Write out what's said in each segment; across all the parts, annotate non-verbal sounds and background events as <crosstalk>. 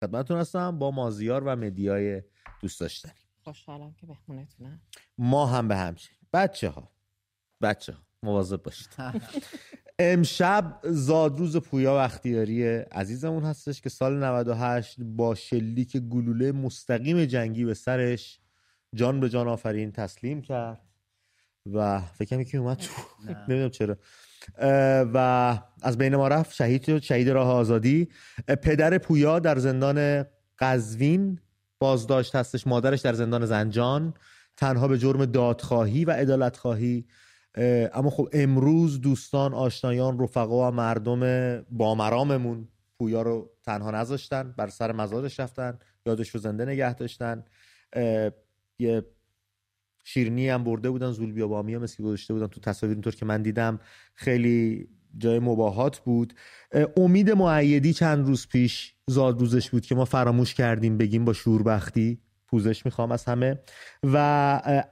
خدمتتون هستم با مازیار و مدیای دوست داشتنی. خوشحالم که مهمونتونم. ما هم به همچین بچه ها بچه ها مواظب باشید. <laughs> امشب زادروز پویا و اختیاری عزیزمون هستش که سال 98 با شلیک گلوله مستقیم جنگی به سرش جان به جان آفرین تسلیم کرد. و فکر که اومد تو. نمی‌دونم چرا. و از بین ما رفت شهید شد شهید راه آزادی. پدر پویا در زندان قزوین بازداشت هستش مادرش در زندان زنجان تنها به جرم دادخواهی و عدالت خواهی اما خب امروز دوستان آشنایان رفقا و مردم بامراممون پویا رو تنها نذاشتن بر سر مزارش رفتن یادش رو زنده نگه داشتن. یه شیرنی هم برده بودن زولبیا بامی هم مثل گذاشته بودن تو تصاویر. اینطور که من دیدم خیلی جای مباهات بود. امید معیدی چند روز پیش زاد بود که ما فراموش کردیم بگیم با شوربختی پوزش می‌خوام از همه. و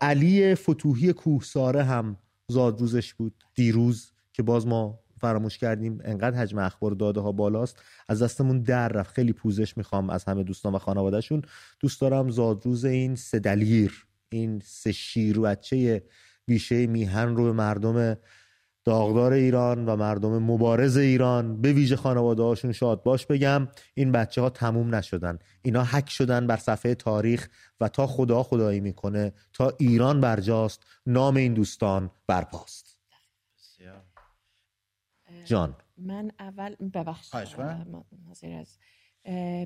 علی فتوحی کوهساره هم زادروزش بود. دیروز که باز ما فراموش کردیم انقدر حجم اخبار داده ها بالاست از دستمون در رفت. خیلی پوزش می‌خوام از همه دوستان و خانوادهشون. دوست دارم زادروز این سه دلیر این سه شیر بچه بیشه میهن رو به مردم داغدار ایران و مردم مبارز ایران به ویژه خانواده هاشون شاد باش بگم این بچه ها تموم نشدن. اینا حک شدن بر صفحه تاریخ و تا خدا خدایی می‌کنه تا ایران برجاست نام این دوستان برپاست. جان. من اول ببخشید.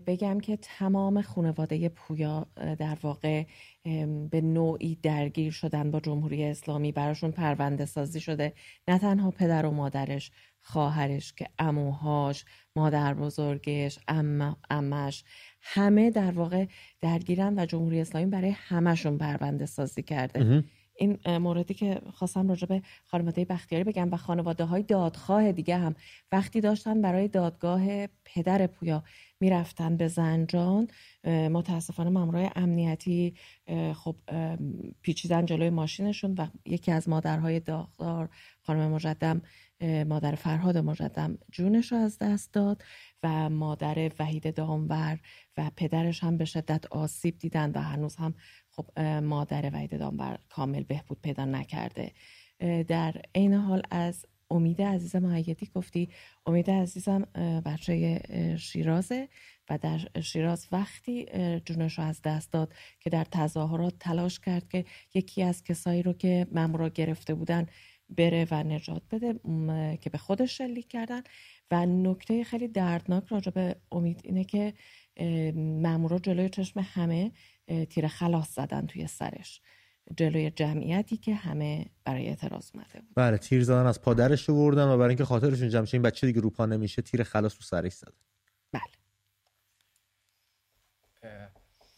بگم که تمام خانواده پویا در واقع به نوعی درگیر شدن با جمهوری اسلامی. براشون پرونده سازی شده. نه تنها پدر و مادرش خواهرش که اموهاش مادر بزرگش ام، امش همه در واقع درگیرن و جمهوری اسلامی برای همشون پرونده سازی کرده. این موردی که خواستم راجع به خانواده بختیاری بگم و خانواده های دادخواه دیگه هم. وقتی داشتن برای دادگاه پدر پویا می‌رفتن به زنجان. متاسفانه مامورای امنیتی خب پیچیدن جلوی ماشینشون و یکی از مادرهای داغدار خانم مجدم مادر فرهاد مجدم جونش رو از دست داد و مادر وحید دامور و پدرش هم به شدت آسیب دیدن و هنوز هم خب مادر وحید دامور کامل بهبود پیدا نکرده. در عین حال از امید عزیزم معیدی گفتی. امید عزیزم بچه شیرازه و در شیراز وقتی جونش رو از دست داد که در تظاهرات تلاش کرد که یکی از کسایی رو که ممورا گرفته بودن بره و نجات بده که به خودش شلیک کردن. و نکته خیلی دردناک راجع به امید اینه که مامورا جلوی چشم همه تیر خلاص زدن توی سرش. جلوی جمعیتی که همه برای اعتراض اومده بود. بله تیر زدن از پادرش بردن و برای اینکه خاطرشون جمع این بچه دیگه روپا نمیشه تیر خلاص رو سرش زدن بله.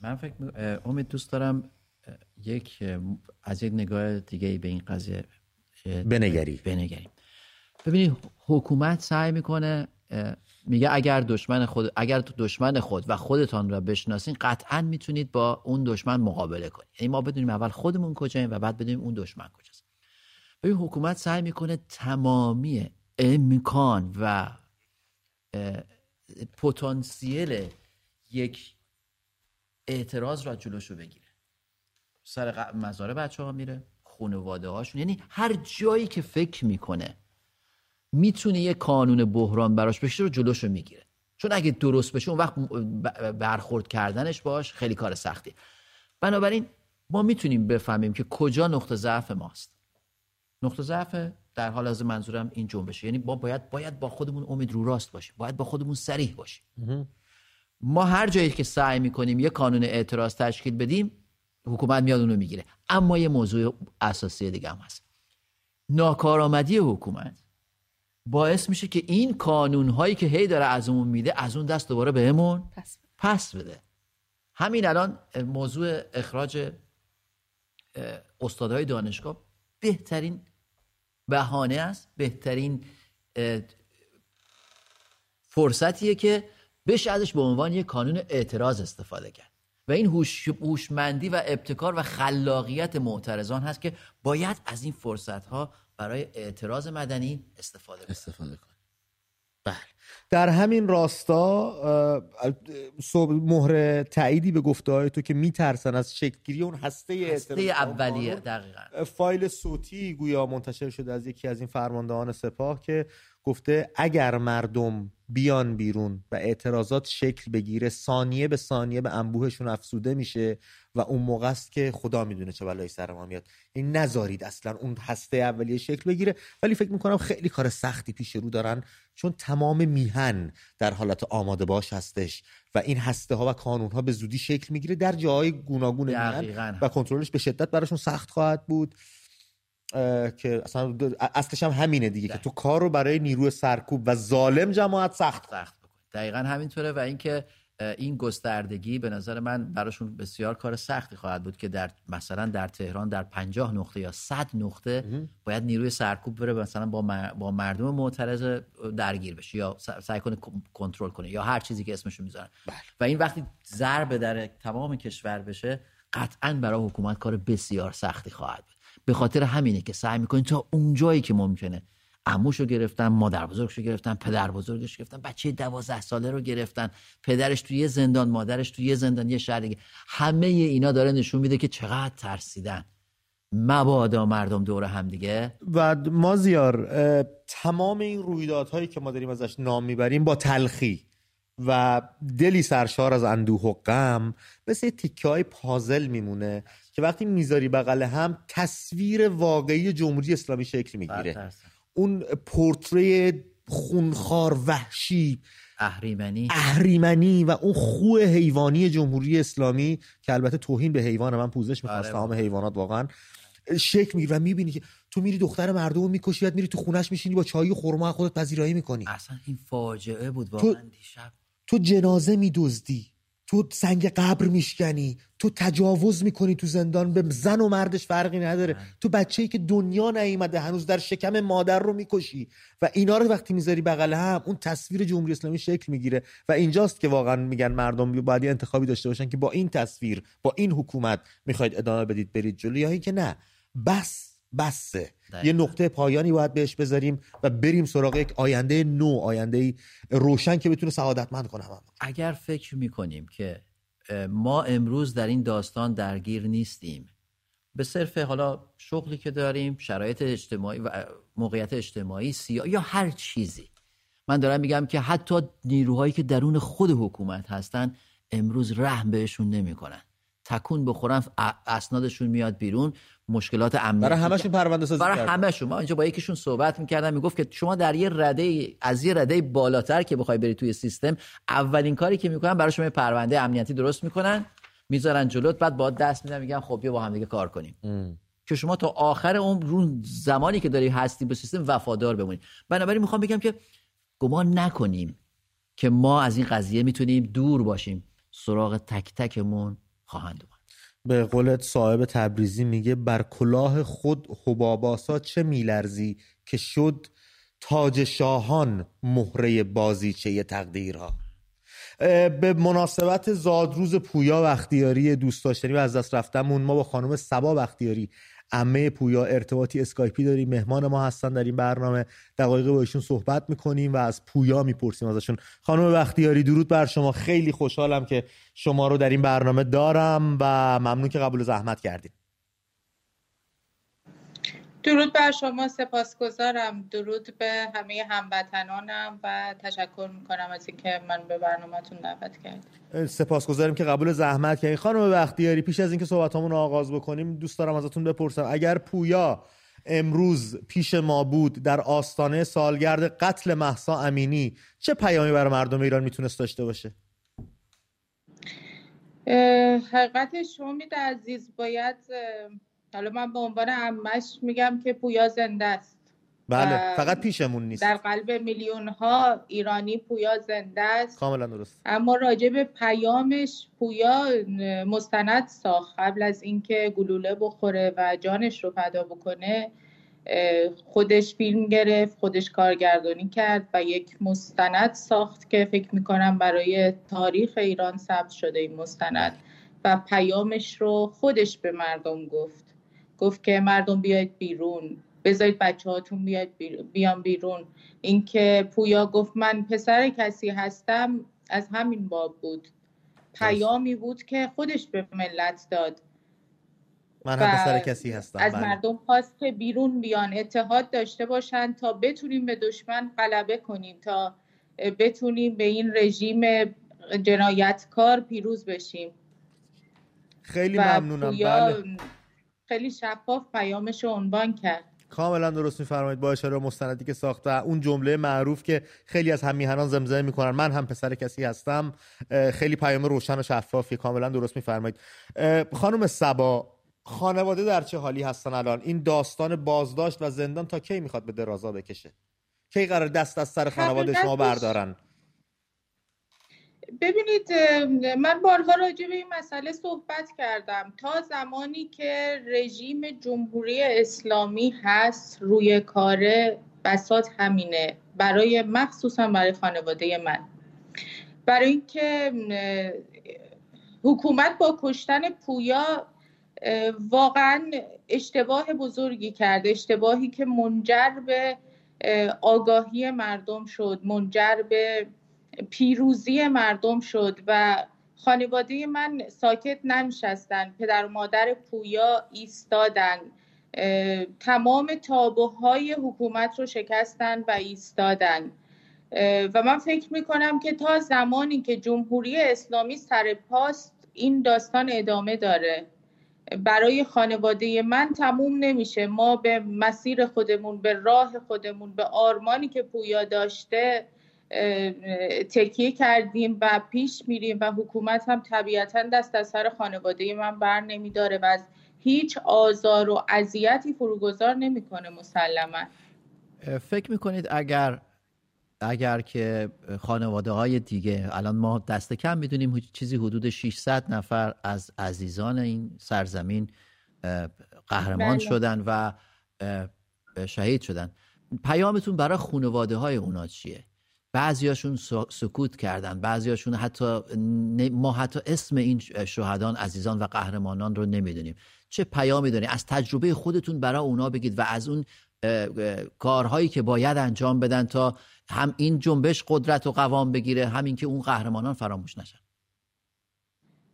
من فکر امید دوست دارم یک از یک نگاه دیگه به این قضیه بنگری. بنگریم ببینید حکومت سعی می‌کنه میگه اگر دشمن خود اگر دشمن خود و خودتان را بشناسین قطعا می‌تونید با اون دشمن مقابله کنید. یعنی ما بدونیم اول خودمون کجاییم و بعد بدونیم اون دشمن کجاست. ببین حکومت سعی می‌کنه تمامی امکان و پتانسیل یک اعتراض را جلوشو بگیره. سر مزار بچه ها میره خانواده هاشون یعنی هر جایی که فکر می‌کنه می‌تونه یه قانون بحران براش بشه رو جلوشو می‌گیره. چون اگه درست بشه اون وقت برخورد کردنش باش خیلی کار سختی. بنابراین ما می‌تونیم بفهمیم که کجا نقطه ضعف ماست. نقطه ضعف در حال از منظورم این جنبشه. یعنی ما باید باید با خودمون امید رو راست باشیم. باید با خودمون سریح باشیم. ما هر جایی که سعی می‌کنیم یه قانون اعتراض تشکیل بدیم حکومت میاد اونو می‌گیره. اما یه موضوع اساسی دیگه هم هست. ناکارآمدی حکومت باعث میشه که این کانون هایی که هی داره از اون میده از اون دست دوباره بهمون پس, پس بده. همین الان موضوع اخراج استادهای دانشگاه بهترین بهانه است بهترین فرصتیه که بشه ازش به عنوان یک کانون اعتراض استفاده کرد. و این هوشمندی و ابتکار و خلاقیت معترضان هست که باید از این فرصت ها برای اعتراض مدنی استفاده کنیم استفاده بله. در همین راستا مهر تاییدی به گفته های تو که میترسن از شکلگیری اون هسته, هسته اولیه دقیقا. فایل صوتی گویا منتشر شده از یکی از این فرماندهان سپاه که گفته اگر مردم بیان بیرون و اعتراضات شکل بگیره ثانیه به ثانیه به انبوهشون افسوده میشه و اون موقع است که خدا می‌دونه چه بلایی سر ما میاد. این نذارید اصلا اون هسته اولیه شکل بگیره. ولی فکر می‌کنم خیلی کار سختی پیش رو دارن چون تمام میهن در حالت آماده باش هستش و این هسته ها و کانون ها به زودی شکل می‌گیره در جاهای گوناگون میهن و کنترلش به شدت براشون سخت خواهد بود. که اصلا اصلش هم همینه دیگه که تو کار رو برای نیروی سرکوب و ظالم جماعت سخت سخت بکن. دقیقا همینطوره و اینکه این گستردگی به نظر من براشون بسیار کار سختی خواهد بود که در مثلا در تهران در 50 نقطه یا 100 نقطه باید نیروی سرکوب بره مثلا با, با مردم معترض درگیر بشه یا سعی کنه کنترل کنه یا هر چیزی که اسمشو می‌ذارن. بله. و این وقتی ضربه در تمام کشور بشه قطعا برای حکومت کار بسیار سختی خواهد بود. به خاطر همینه که سعی می‌کنین تا اونجایی که ممکنه عموش رو گرفتن مادر بزرگش رو گرفتن پدر بزرگش گرفتن بچه دوازده ساله رو گرفتن پدرش توی یه زندان مادرش توی یه زندان یه شهر دیگه. همه اینا داره نشون میده که چقدر ترسیدن. مبادا مردم دور هم دیگه. و مازیار تمام این رویدادهایی که ما داریم ازش نام می‌بریم با تلخی و دلی سرشار از اندوه و غم مثل تیکه های پازل میمونه که وقتی می‌ذاری بغل هم تصویر واقعی جمهوری اسلامی شکل می‌گیره. اون پورتری خونخوار وحشی اهریمنی. اهریمنی و اون خو حیوانی جمهوری اسلامی که البته توهین به حیوان من پوزش می‌خواست آره. تمام حیوانات واقعا شک می‌گیره و می‌بینی که تو میری دختر مردم رو می‌کشی میری تو خونش میشینی با چای خورما خودت پذیرایی می‌کنی. اصلا این فاجعه بود واقعا دیشب. تو جنازه میدزدی. تو سنگ قبر میشکنی تو تجاوز می‌کنی تو زندان. به زن و مردش فرقی نداره. تو بچه ای که دنیا نیومده هنوز در شکم مادر رو می‌کشی. و اینا رو وقتی می‌ذاری بغل هم اون تصویر جمهوری اسلامی شکل می‌گیره. و اینجاست که واقعا میگن مردم باید انتخابی داشته باشن که با این تصویر با این حکومت می‌خواید ادامه بدید برید جلو. یا اینکه نه. بس بسه. یه نقطه پایانی باید بهش بذاریم و بریم سراغ یک آینده نو آینده روشن که بتونه سعادتمند کنه هم. اگر فکر می‌کنیم که ما امروز در این داستان درگیر نیستیم به صرف حالا شغلی که داریم شرایط اجتماعی و موقعیت اجتماعی سیا یا هر چیزی من دارم میگم که حتی نیروهایی که درون خود حکومت هستن امروز رحم بهشون نمی‌کنن. تکون بخورن اسنادشون میاد بیرون مشکلات امنیتی برای همشون پرونده سازی برای همشون ما اینجا با یکیشون صحبت می‌کردم می‌گفت که شما در یه رده از یه رده بالاتر که بخوای بری توی سیستم اولین کاری که می‌کنن برای شما پرونده امنیتی درست می‌کنن می‌ذارن جلوت بعد با دست میدن میگن خب بیا با هم دیگه کار کنیم. که شما تا آخر رو زمانی که داری هستی به سیستم وفادار بمونی. بنابراین می‌خوام بگم که گمان نکنیم که ما از این قضیه می‌تونیم دور باشیم. سراغ تک تکمون خواهند به قولت صاحب تبریزی میگه بر کلاه خود حباباسا چه میلرزی که شد تاج شاهان مهره بازیچه تقدیرها. به مناسبت زادروز پویا وقتیاری دوست داشتنی و از دست رفتمون ما با خانم سبا وقتیاری امه پویا ارتباطی اسکایپی داریم مهمان ما هستن در این برنامه دقایق با ایشون صحبت می‌کنیم و از پویا می‌پرسیم ازشون. خانم وقتیاری درود بر شما. خیلی خوشحالم که شما رو در این برنامه دارم و ممنون که قبول زحمت کردیم درود بر شما سپاسگزارم. درود به همه هموطنانم و تشکر می‌کنم از اینکه من به برنامهتون دعوت کردم. سپاسگزاریم که قبول زحمت کردین. خانم بختیاری پیش از اینکه صحبتامون رو آغاز بکنیم دوست دارم ازتون بپرسم. اگر پویا امروز پیش ما بود در آستانه سالگرد قتل محسا امینی چه پیامی برای مردم ایران می‌تونست داشته باشه؟ حقیقتش امید عزیز باید حالا من به عنوان عمش میگم که پویا زنده است. بله فقط پیشمون نیست. در قلب میلیون ها ایرانی پویا زنده است. کاملا درست. اما راجع به پیامش پویا مستند ساخت. قبل از اینکه گلوله بخوره و جانش رو فدا بکنه خودش فیلم گرفت خودش کارگردانی کرد و یک مستند ساخت که فکر می‌کنم برای تاریخ ایران ثبت شده این مستند. و پیامش رو خودش به مردم گفت. گفت که مردم بیاید بیرون بذارید بچه هاتون بیاد بیان بیرون. اینکه پویا گفت من پسر کسی هستم از همین باب بود. پیامی بود که خودش به ملت داد. من هم پسر کسی هستم از بله. مردم خواست که بیرون بیان اتحاد داشته باشن تا بتونیم به دشمن غلبه کنیم تا بتونیم به این رژیم جنایتکار پیروز بشیم. خیلی ممنونم. بله. خیلی شفاف پیامش رو عنوان کرد. کاملا درست میفرمایید. با اشاره مستندی که ساخته اون جمله معروف که خیلی از همیهنان زمزمه می‌کنن. من هم پسر کسی هستم. خیلی پیام روشن و شفافی کاملا درست میفرمایید. خانم سبا خانواده در چه حالی هستن الان؟ این داستان بازداشت و زندان تا کی می‌خواد به درازا بکشه؟ کی قرار دست از سر خانواده شما بردارن؟ ببینید من بارها راجع به این مسئله صحبت کردم. تا زمانی که رژیم جمهوری اسلامی هست روی کار بسات همینه. برای مخصوصا برای خانواده من. برای اینکه حکومت با کشتن پویا واقعا اشتباه بزرگی کرد. اشتباهی که منجر به آگاهی مردم شد منجر به پیروزی مردم شد و خانواده من ساکت ننشستن پدر و مادر پویا ایستادن تمام تابوهای حکومت رو شکستن و ایستادن و من فکر می‌کنم که تا زمانی که جمهوری اسلامی سر پاست این داستان ادامه داره. برای خانواده من تموم نمیشه. ما به مسیر خودمون به راه خودمون به آرمانی که پویا داشته تکیه کردیم و پیش میریم و حکومت هم طبیعتا دست از سر خانواده من بر نمیداره و از هیچ آزار و اذیتی فروگذار نمی‌کنه مسلما. فکر می‌کنید اگر اگر که خانواده های دیگه الان ما دست کم می‌دونیم چیزی حدود 600 نفر از عزیزان این سرزمین قهرمان بله. شدن و شهید شدن. پیامتون برای خانواده های اونا چیه؟ بعضیاشون سکوت کردن. بعضیاشون حتی ما حتی اسم این شهدان عزیزان و قهرمانان رو نمی‌دونیم. چه پیامی داریم. از تجربه خودتون برای اونا بگید و از اون کارهایی که باید انجام بدن تا هم این جنبش قدرت و قوام بگیره همین که اون قهرمانان فراموش نشن.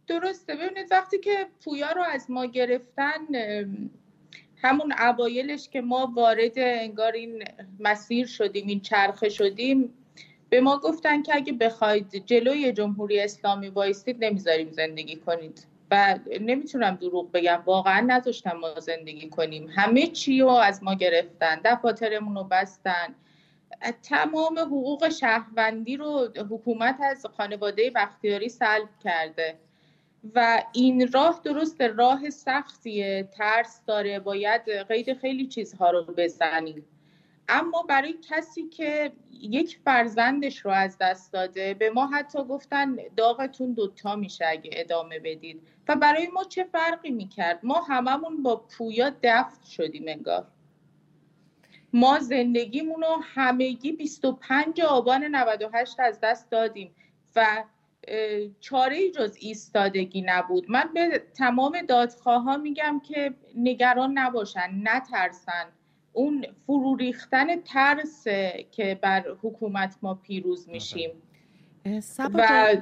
درسته. ببینید وقتی که پویا رو از ما گرفتن همون اوایلش که ما وارد انگار این مسیر شدیم این چرخه شدیم به ما گفتن که اگه بخواید جلوی جمهوری اسلامی وایستید نمی‌ذاریم زندگی کنید. و نمی‌تونم دروغ بگم واقعا نذاشتم ما زندگی کنیم. همه چی رو از ما گرفتن دفاترمون رو بستن. تمام حقوق شهروندی رو حکومت از خانواده بختیاری سلب کرده. و این راه درست راه سختیه ترس داره باید قید خیلی چیزها رو بزنیم. اما برای کسی که یک فرزندش رو از دست داده به ما حتی گفتن داغتون دوتا میشه اگه ادامه بدید. و برای ما چه فرقی می‌کرد؟ ما هممون با پویا دفت شدیم انگار. ما زندگیمون رو همگی 25 آبان 98 از دست دادیم و چاره جز ایستادگی نبود. من به تمام دادخواه میگم که نگران نباشن نترسن. اون فرو ریختن ترس که بر حکومت ما پیروز میشیم. و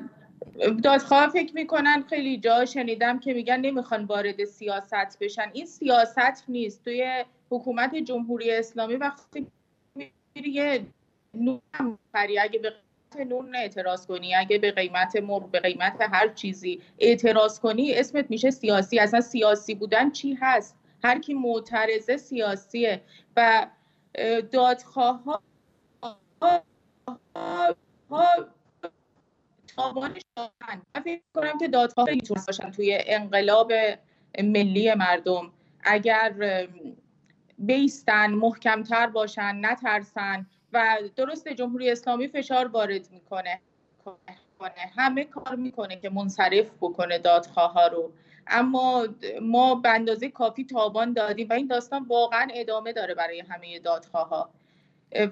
دادخواه فکر می‌کنن خیلی جا شنیدم که میگن نمی‌خوان وارد سیاست بشن. این سیاست نیست. توی حکومت جمهوری اسلامی وقتی میری یه نون اگه به قیمت نون اعتراض کنی اگه به قیمت مرغ به قیمت هر چیزی اعتراض کنی اسمت میشه سیاسی. اصلا سیاسی بودن چی هست؟ هر کی معترضه سیاسیه و دادخواه ها من فکر کنم که دادخواه می‌تونن باشن توی انقلاب ملی مردم. اگر بیستن محکمتر باشن نترسن و درست جمهوری اسلامی فشار وارد می‌کنه همه کار می‌کنه که منصرف بکنه دادخواه ها رو. اما ما به اندازه کافی تابان دادیم و این داستان واقعا ادامه داره برای همه دادخواه ها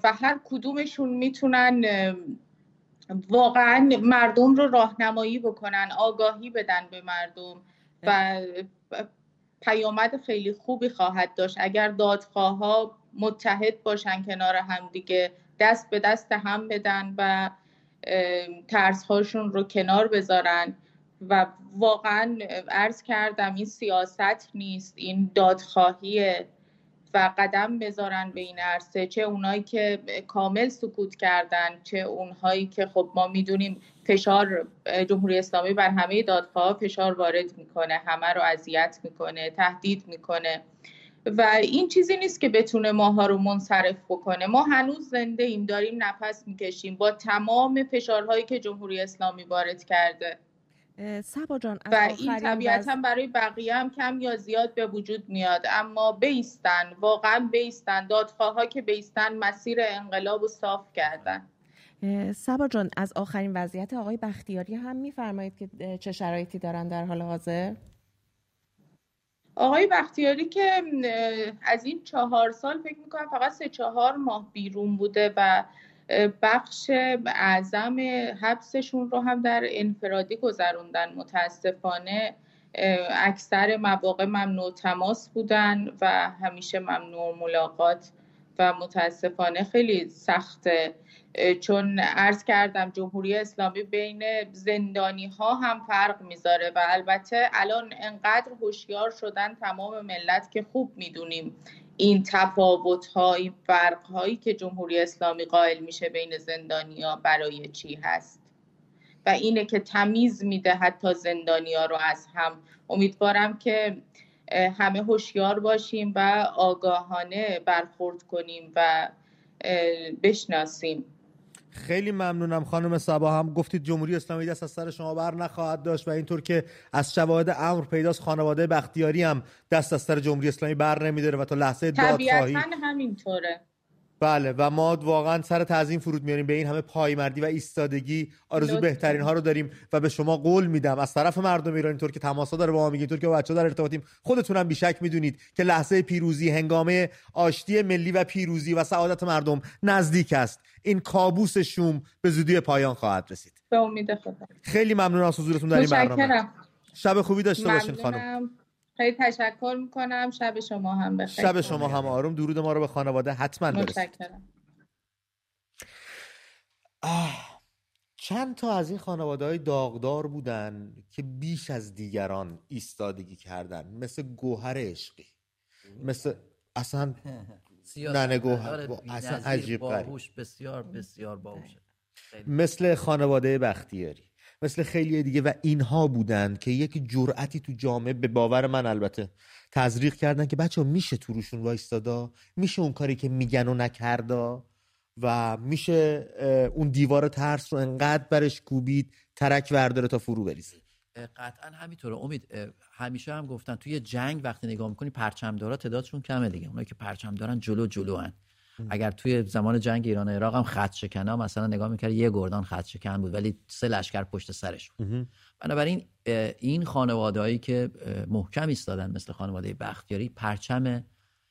و هر کدومشون می‌تونن واقعا مردم رو راهنمایی بکنن آگاهی بدن به مردم و پیامد خیلی خوبی خواهد داشت. اگر دادخواه ها متحد باشن کنار هم دیگه دست به دست هم بدن و ترس هاشون رو کنار بذارن. و واقعا عرض کردم این سیاست نیست این دادخواهیه و قدم بذارن به این عرصه چه اونایی که کامل سکوت کردن چه اونهایی که خب ما می‌دونیم فشار جمهوری اسلامی بر همه دادخواه فشار وارد می‌کنه همه رو اذیت می‌کنه تهدید می‌کنه. و این چیزی نیست که بتونه ماها رو منصرف بکنه. ما هنوز زنده ایم داریم نفس می‌کشیم با تمام فشارهایی که جمهوری اسلامی وارد کرده. سبا جان و این طبیعتا برای بقیه هم کم یا زیاد به وجود میاد. اما بیستن واقعا بیستن. دادخواه که بیستن مسیر انقلاب رو صاف کردن. سبا جان از آخرین وضعیت آقای بختیاری هم میفرمایید که چه شرایطی دارن در حال حاضر؟ آقای بختیاری که از این چهار سال فکر می‌کنم فقط سه چهار ماه بیرون بوده و بخش اعظم حبسشون رو هم در انفرادی گذروندن. متاسفانه اکثر مواقع ممنوع تماس بودن و همیشه ممنوع ملاقات و متاسفانه خیلی سخته چون عرض کردم جمهوری اسلامی بین زندانی ها هم فرق می‌ذاره و البته الان انقدر هوشیار شدن تمام ملت که خوب می‌دونیم. این تفاوت ها این فرق هایی که جمهوری اسلامی قائل میشه بین زندانیا برای چی هست؟ و اینه که تمیز میده حتی زندانیا رو از هم. امیدوارم که همه هوشیار باشیم و آگاهانه برخورد کنیم و بشناسیم. خیلی ممنونم خانم سبا. هم گفتید جمهوری اسلامی دست از سر شما بر نخواهد داشت و اینطور که از شواهد امر پیداست خانواده بختیاری هم دست از سر جمهوری اسلامی بر نمیداره و تا لحظه دادخواهی همینطوره. بله و ما واقعا سر تعظیم فرود میاریم به این همه پایمردی و ایستادگی آرزو بهترین ها رو داریم و به شما قول میدم. از طرف مردم ایران اینطور که تماسا داره با ما میگه اینطور که با بچه‌ها در ارتباطیم خودتونم بیشک می‌دونید که لحظه پیروزی هنگامه آشتی ملی و پیروزی و سعادت مردم نزدیک است. این کابوس شوم به زودی پایان خواهد رسید. به امید خدا. خیلی ممنون از حضورتون در این برنامه. شب خوبی داشته باشین خانم. خیلی تشکر می‌کنم. شب شما هم بخیر شب شما هم آروم. درود ما رو به خانواده حتما برسید چند تا از این خانواده های داغدار بودن که بیش از دیگران ایستادگی کردن. مثل گوهر عشقی. مثل اصلا <laughs> نه گوهر. اصلا عجیب باهوش بسیار بسیار باهوشه. مثل خانواده بختیاری. مثل خیلی دیگه و اینها بودن که یک جرأتی تو جامعه به باور من البته تزریق کردن که بچه میشه تو روشون وایستادا؟ میشه اون کاری که میگن و نکردا؟ و میشه اون دیوار ترس رو انقدر برش کوبید ترک ورداره تا فرو بریزه؟ قطعا همینطوره. امید همیشه هم گفتن توی جنگ وقتی نگاه می‌کنی پرچمدارا تعدادشون کمه دیگه. اونایی که پرچم دارن جلو جلو هن. اگر توی زمان جنگ ایران و عراق هم خط شکنا مثلا نگاه می‌کرد یه گردان خط شکن بود ولی سه لشکر پشت سرش بود. بنابراین این خانوادهایی که محکم ایستادن مثل خانواده بختیاری پرچم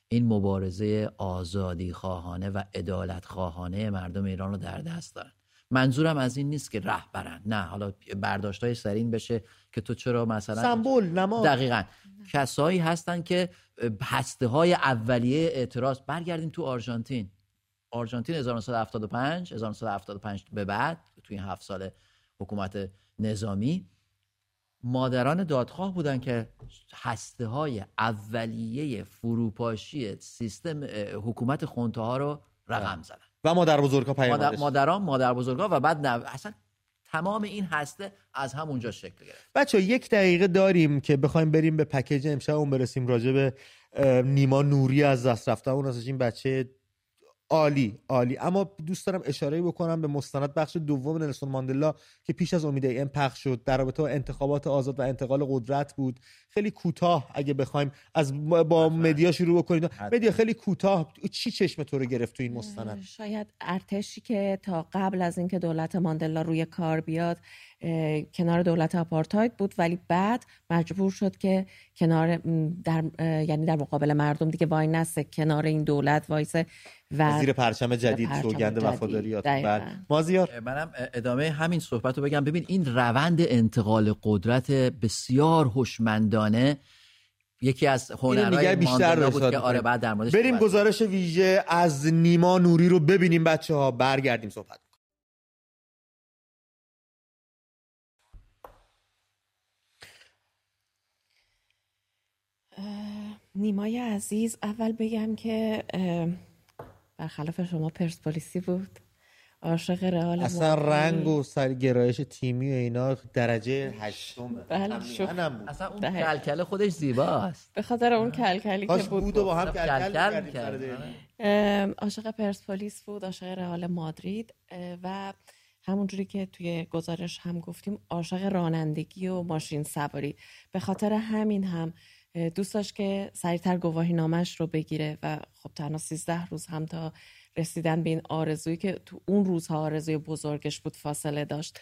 این مبارزه آزادی خواهانه و عدالت خواهانه مردم ایران رو در دست دارن. منظورم از این نیست که رهبرن. نه حالا برداشت های سرین بشه که تو چرا مثلا سمبل نماد. دقیقا. کسایی هستن که هسته های اولیه اعتراض. برگردیم تو آرژانتین. آرژانتین 1975 1975 به بعد تو این هفت سال حکومت نظامی. مادران دادخواه بودن که هسته های اولیه فروپاشی سیستم حکومت خونته ها رو رقم زدن. و مادر بزرگا مادر مادران مادر بزرگا و بعد نو... اصلا تمام این هسته از همونجا شکل گرفت. بچه یک دقیقه داریم که بخوایم بریم به پکیج امشب اون برسیم راجع به نیما نوری از دست رفته. اون این بچه عالی عالی. اما دوست دارم اشاره بکنم به مستند بخش دوم نلسون ماندلا که پیش از امید ام پخش شد. در رابطه با انتخابات آزاد و انتقال قدرت بود. خیلی کوتاه اگه بخوایم از با مدیا شروع بکنید. مدیا خیلی کوتاه. چی چشم تو رو گرفت تو این مستند؟ شاید ارتشی که تا قبل از اینکه دولت ماندلا روی کار بیاد کنار دولت آپارتاید بود. ولی بعد مجبور شد که کنار در یعنی در مقابل مردم دیگه وای نسته. کنار این دولت وایسه. و زیر پرچم جدید سوگند وفاداریات. بله. مازیار. منم ادامه همین صحبت رو بگم. ببین این روند انتقال قدرت بسیار هوشمندانه. یکی از هنرهای بیشتر بود که آره. بعد در موردش بریم گزارش ویژه از نیما نوری رو ببینیم بچه ها برگردیم صحبت. نیمای عزیز اول بگم که برخلاف شما پرسپولیسی بود عاشق رئال اصلا مادرید. رنگ و سر گرایش تیمی و اینا درجه هشتمه بله، بود. اصلا اون دقیقا. کلکل خودش زیباست به خاطر اون کلکلی که بود بود و با هم کلکل. ام، عاشق پرسپولیس بود عاشق رئال مادرید و همونجوری که توی گزارش هم گفتیم عاشق رانندگی و ماشین سواری به خاطر همین هم دوست داشت که سریعتر گواهی نامش رو بگیره و خب تنها 13 روز هم تا رسیدن به این آرزویی که تو اون روزها آرزوی بزرگش بود فاصله داشت.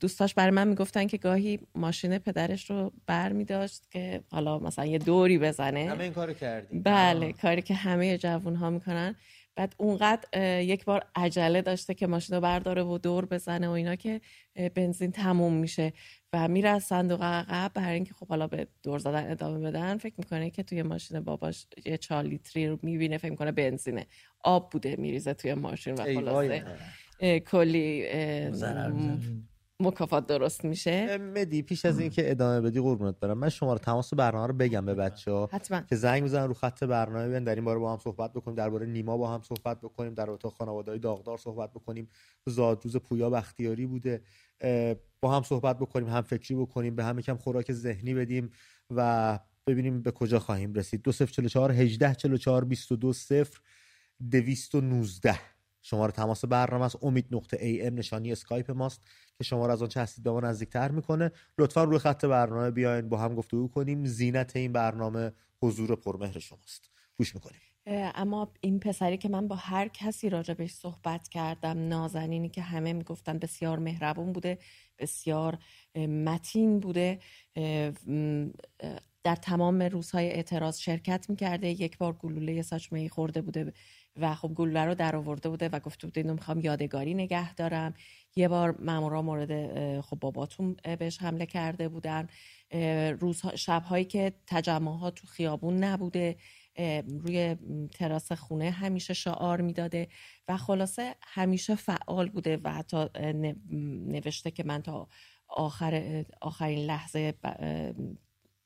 دوستاش برای من می‌گفتن که گاهی ماشین پدرش رو بر می داشت که حالا مثلا یه دوری بزنه. همه این کارو کردیم بله کاری که همه جوون ها می‌کنن. بعد اونقدر یک بار عجله داشته که ماشین رو برداره و دور بزنه و اینا که بنزین تموم میشه. و میره از صندوق عقب برای اینکه خب حالا به دور زدن ادامه بدن فکر می‌کنه که توی ماشین باباش یه چهار لیتری رو می‌بینه فکر می‌کنه بنزینه. آب بوده میریزه توی ماشین و. خلاصه. کلی مکافات درست میشه؟ مدی پیش از اینکه ادامه بدی قربونت برم. من شماره تماس برنامه رو بگم به بچه ها حتما. که زنگ بزنن رو خط برنامه بیان در این باره با هم صحبت بکنیم درباره نیما با هم صحبت بکنیم در اتاق خانواده‌های داغدار صحبت بکنیم. زادروز پویا بختیاری بوده. با هم صحبت بکنیم هم فکری بکنیم به هم یکم خوراک ذهنی بدیم و ببینیم به کجا خواهیم رسید. 2044 18 44 22 0 219 شماره تماس برنامه است. امید نقطه ای ام نشانی اسکایپ ماست. که شما رو از آنچه هستید به ما نزدیکتر می‌کنه. لطفا روی خط برنامه بیاین با هم گفتگو کنیم. زینت این برنامه حضور پرمهر شماست. گوش می‌کنیم. اما این پسری که من با هر کسی راجبش صحبت کردم نازنینی که همه می‌گفتن بسیار مهربون بوده بسیار متین بوده در تمام روزهای اعتراض شرکت می‌کرده. یک بار گلوله ساچمه خورده بوده. و خب گلوله رو در آورده بوده و گفته بوده اینو می‌خوام یادگاری نگه دارم. یه بار مامورا مورد خب باباتون بهش حمله کرده بودن. روزها شبهایی که تجمعات تو خیابون نبوده روی تراس خونه همیشه شعار می‌داده و خلاصه همیشه فعال بوده و حتی نوشته که من تا آخر آخرین لحظه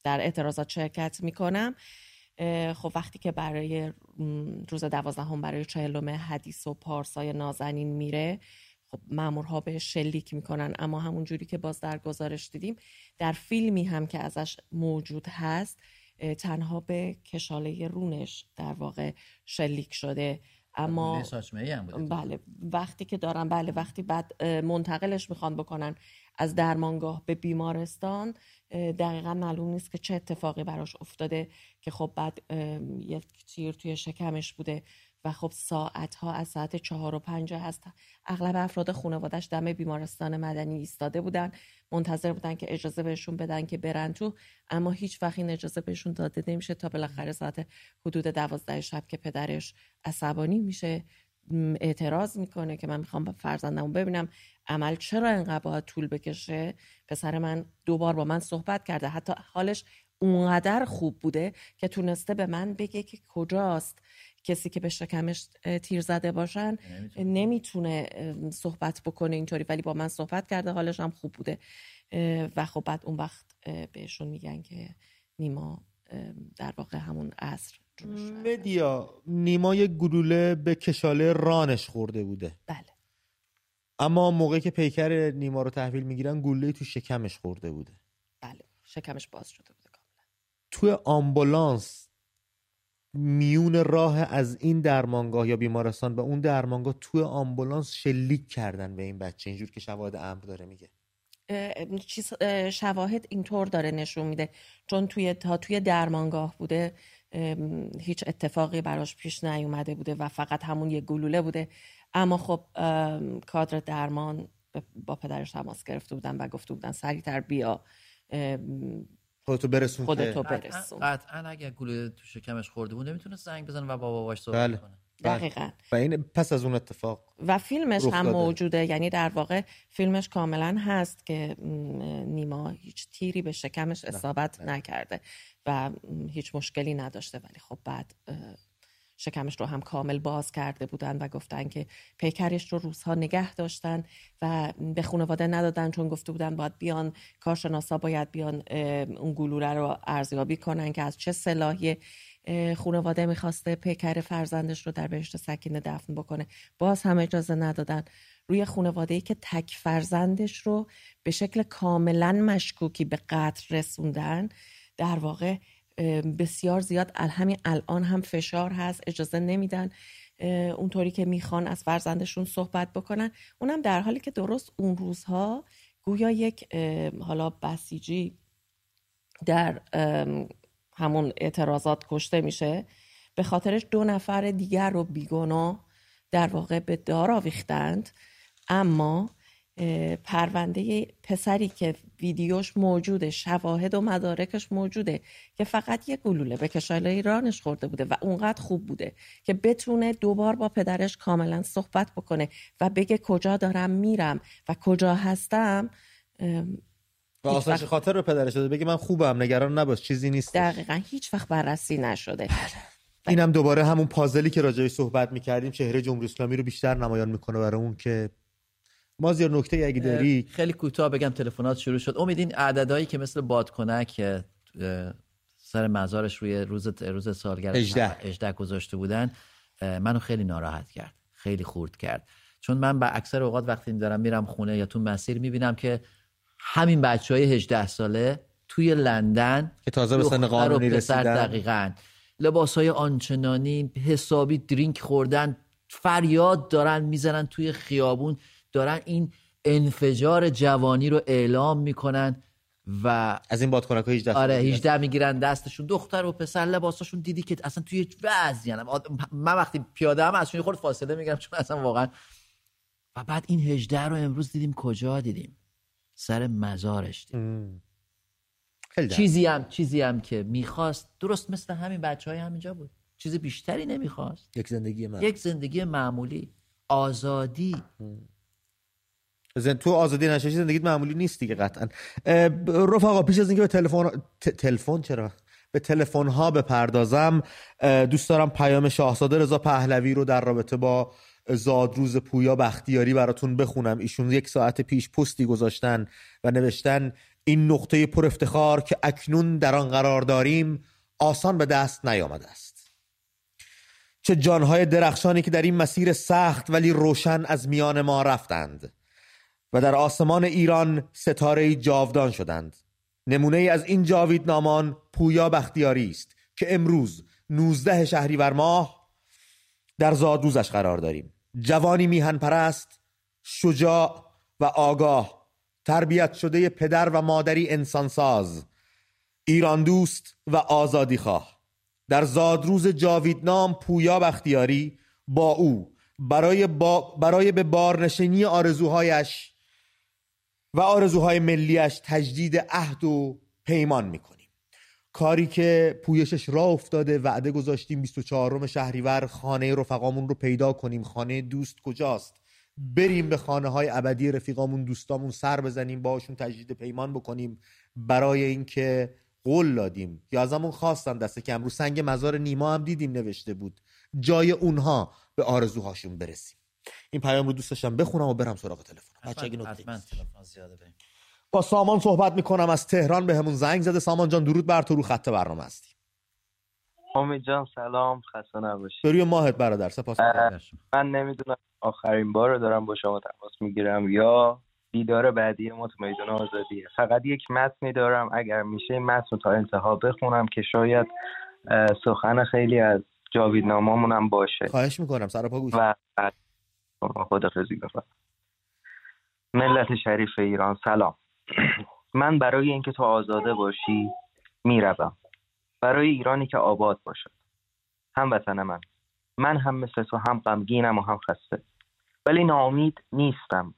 در اعتراضات شرکت می‌کنم. خب وقتی که برای روز دوازدهم برای چهلم حدیث و پارسای نازنین میره خب مامورها به شلیک می‌کنن اما همون جوری که باز در گزارش دیدیم در فیلمی هم که ازش موجود هست تنها به کشاله رونش در واقع شلیک شده اما هم. بله وقتی که دارن بله وقتی بعد منتقلش می‌خوان بکنن از درمانگاه به بیمارستان دقیقا معلوم نیست که چه اتفاقی براش افتاده که خب بعد یک تیر توی شکمش بوده و خب ساعت ها از ساعت چهار و پنج هست. اغلب افراد خانوادش دم بیمارستان مدنی ایستاده بودن منتظر بودن که اجازه بهشون بدن که برن تو اما هیچ وقت این اجازه بهشون داده نمیشه تا بالاخره ساعت حدود دوازده شب که پدرش عصبانی میشه. اعتراض می‌کنه که من می‌خوام فرزندمو ببینم عمل چرا انقدر باید طول بکشه پسر من دوبار با من صحبت کرده حتی حالش اونقدر خوب بوده که تونسته به من بگه که کجاست کسی که به شکمش تیر زده باشن نمی‌تونه. صحبت بکنه اینطوری ولی با من صحبت کرده حالش هم خوب بوده و خب بعد اون وقت بهشون میگن که نیما در واقع همون عصر. مدیا نیما یک گلوله به کشاله رانش خورده بوده. بله. اما موقعی که پیکر نیما رو تحویل می‌گیرن گلوله تو شکمش خورده بوده. بله شکمش باز شده بوده کاملا. توی آمبولانس میون راه از این درمانگاه یا بیمارستان به اون درمانگاه توی آمبولانس شلیک کردن به این بچه. اینجور که شواهد امر داره میگه. چیز اه، شواهد اینطور داره نشون میده. چون توی تا توی درمانگاه بوده هیچ اتفاقی براش پیش نیومده بوده و فقط همون یه گلوله بوده. اما خب کادر درمان با پدرش تماس گرفته بودن و گفته بودن سریعتر بیا. خودتو برسون خودتو برسون. قطعا اگر گلوله تو شکمش خورده بود نمی‌تونه زنگ بزنه و با باباش صحبت بله. کنه. دقیقا. و این پس از اون اتفاق و فیلمش هم داده. موجوده. یعنی در واقع فیلمش کاملا هست که نیما هیچ تیری به شکمش اصابت نکرده و هیچ مشکلی نداشته. ولی خب بعد شکمش رو هم کامل باز کرده بودن و گفتن که پیکرش رو روزها نگه داشتن و به خانواده ندادن چون گفته بودن باید بیان کارشناسا باید بیان اون گلوله رو ارزیابی کنن که از چه صلاحی اه، خانواده می‌خواسته پیکر فرزندش رو در بهشت سکینه دفن بکنه. باز هم اجازه ندادن. روی خانواده ای که تک فرزندش رو به شکل کاملا مشکوکی به قتل رسوندن در واقع بسیار زیاد همین الان هم فشار هست اجازه نمیدن اونطوری که می‌خوان از فرزندشون صحبت بکنن. اونم در حالی که درست اون روزها گویا یک حالا بسیجی در همون اعتراضات کشته میشه به خاطرش دو نفر دیگر رو بیگناه در واقع به دار آویختند. اما پرونده پسری که ویدیوش موجوده شواهد و مدارکش موجوده که فقط یک گلوله به کشالای رانش خورده بوده و اونقدر خوب بوده که بتونه دوبار با پدرش کاملا صحبت بکنه و بگه کجا دارم میرم و کجا هستم و آسایش وقت- خاطر رو پدرش داده بگه من خوبم نگران نباش چیزی نیست دقیقا هیچ وقت بررسی نشده. اینم دوباره همون پازلی که راجعش صحبت می‌کردیم چهره جمهوری اسلامی رو بیشتر نمایان می‌کنه برای اون که مازیار نکته اگه داری خیلی کوتاه بگم تلفنات شروع شد. امید این عددهایی که مثل بادکنک سر مزارش روی روز روز سالگرد 18. 18 گذاشته بودن منو خیلی ناراحت کرد خیلی خورد کرد. چون من به اکثر اوقات وقتی دارم میرم خونه یا تو مسیر می‌بینم که همین بچه های 18 ساله توی لندن که تازه به سن قانونی رسیدن. دقیقا. لباس های آنچنانی حسابی درینک خوردن فریاد دارن می‌زنن توی خیابون دارن این انفجار جوانی رو اعلام می‌کنن و از این بادکنک های 18 آره سالگی 18 می‌گیرن دستشون. دختر و پسر لباساشون دیدی که اصلا توی وضعی من وقتی پیاده هم ازشون یه خورده فاصله می‌گیرم چون اصلا واقعا و بعد این 18 رو امروز دیدیم کجا؟ دیدیم سر مزارش درد. چیزی هم چیزی هم که می‌خواست درست مثل همین بچه های همینجا بود. چیز بیشتری نمی‌خواست. یک زندگی من یک زندگی معمولی. آزادی. زن تو آزادی نشاشی زندگیت معمولی نیست دیگه قطعا. رفقا پیش از اینکه به تلفن تلفن چرا؟ به تلفن ها بپردازم دوست دارم پیام شاهزاده رضا پهلوی رو در رابطه با زادروز پویا بختیاری براتون بخونم. ایشون یک ساعت پیش پستی گذاشتن و نوشتن این نقطه پر افتخار که اکنون در آن قرار داریم آسان به دست نیامده است. چه جانهای درخشانی که در این مسیر سخت ولی روشن از میان ما رفتند و در آسمان ایران ستاره جاودان شدند. نمونه از این جاویدنامان پویا بختیاری است که امروز 19 شهریور ماه در زادروزش قرار داریم. جوانی میهن پرست شجاع و آگاه تربیت شده پدر و مادری انسانساز ایران دوست و آزادی خواه در زادروز جاویدنام پویا بختیاری با او برای, با برای به بارنشینی آرزوهایش و آرزوهای ملیش تجدید عهد و پیمان می‌کنیم کاری که پویشش را افتاده وعده گذاشتیم 24 شهریور خانه رفقامون رو پیدا کنیم. خانه دوست کجاست؟ بریم به خانه های ابدی رفیقامون دوستامون سر بزنیم باشون تجدید پیمان بکنیم. برای اینکه قول دادیم. یا ازمون خواستن دسته که امروز سنگ مزار نیما هم دیدیم نوشته بود. جای اونها به آرزوهاشون برسیم. این پیام رو دوست داشتم بخونم و برم سراغ تلفن. بچه اگه. تلفن زیاده بریم. با سامان صحبت می‌کنم از تهران به همون زنگ زده. سامان جان درود بر تو رو خط برنامه هستی. امید جان سلام. خسته نباشی. به روی ماهت برادر سپاس. من نمی‌دونم آخرین بار رو دارم با شما تماس می‌گیرم یا دیدار بعدی ما تو میدان آزادیه فقط یک متنی دارم. اگر میشه متن رو تا انتها بخونم که شاید سخن خیلی از جاوید نامامونم باشه. خواهش می‌کنم سر پا گوش. و بفرم ملت شریف ایران سلام. من برای اینکه تو آزاده باشی می‌روم. برای ایرانی که آباد باشد. هموطن من. من هم مثل تو هم غمگینم و هم خسته. ولی ناامید نیستم.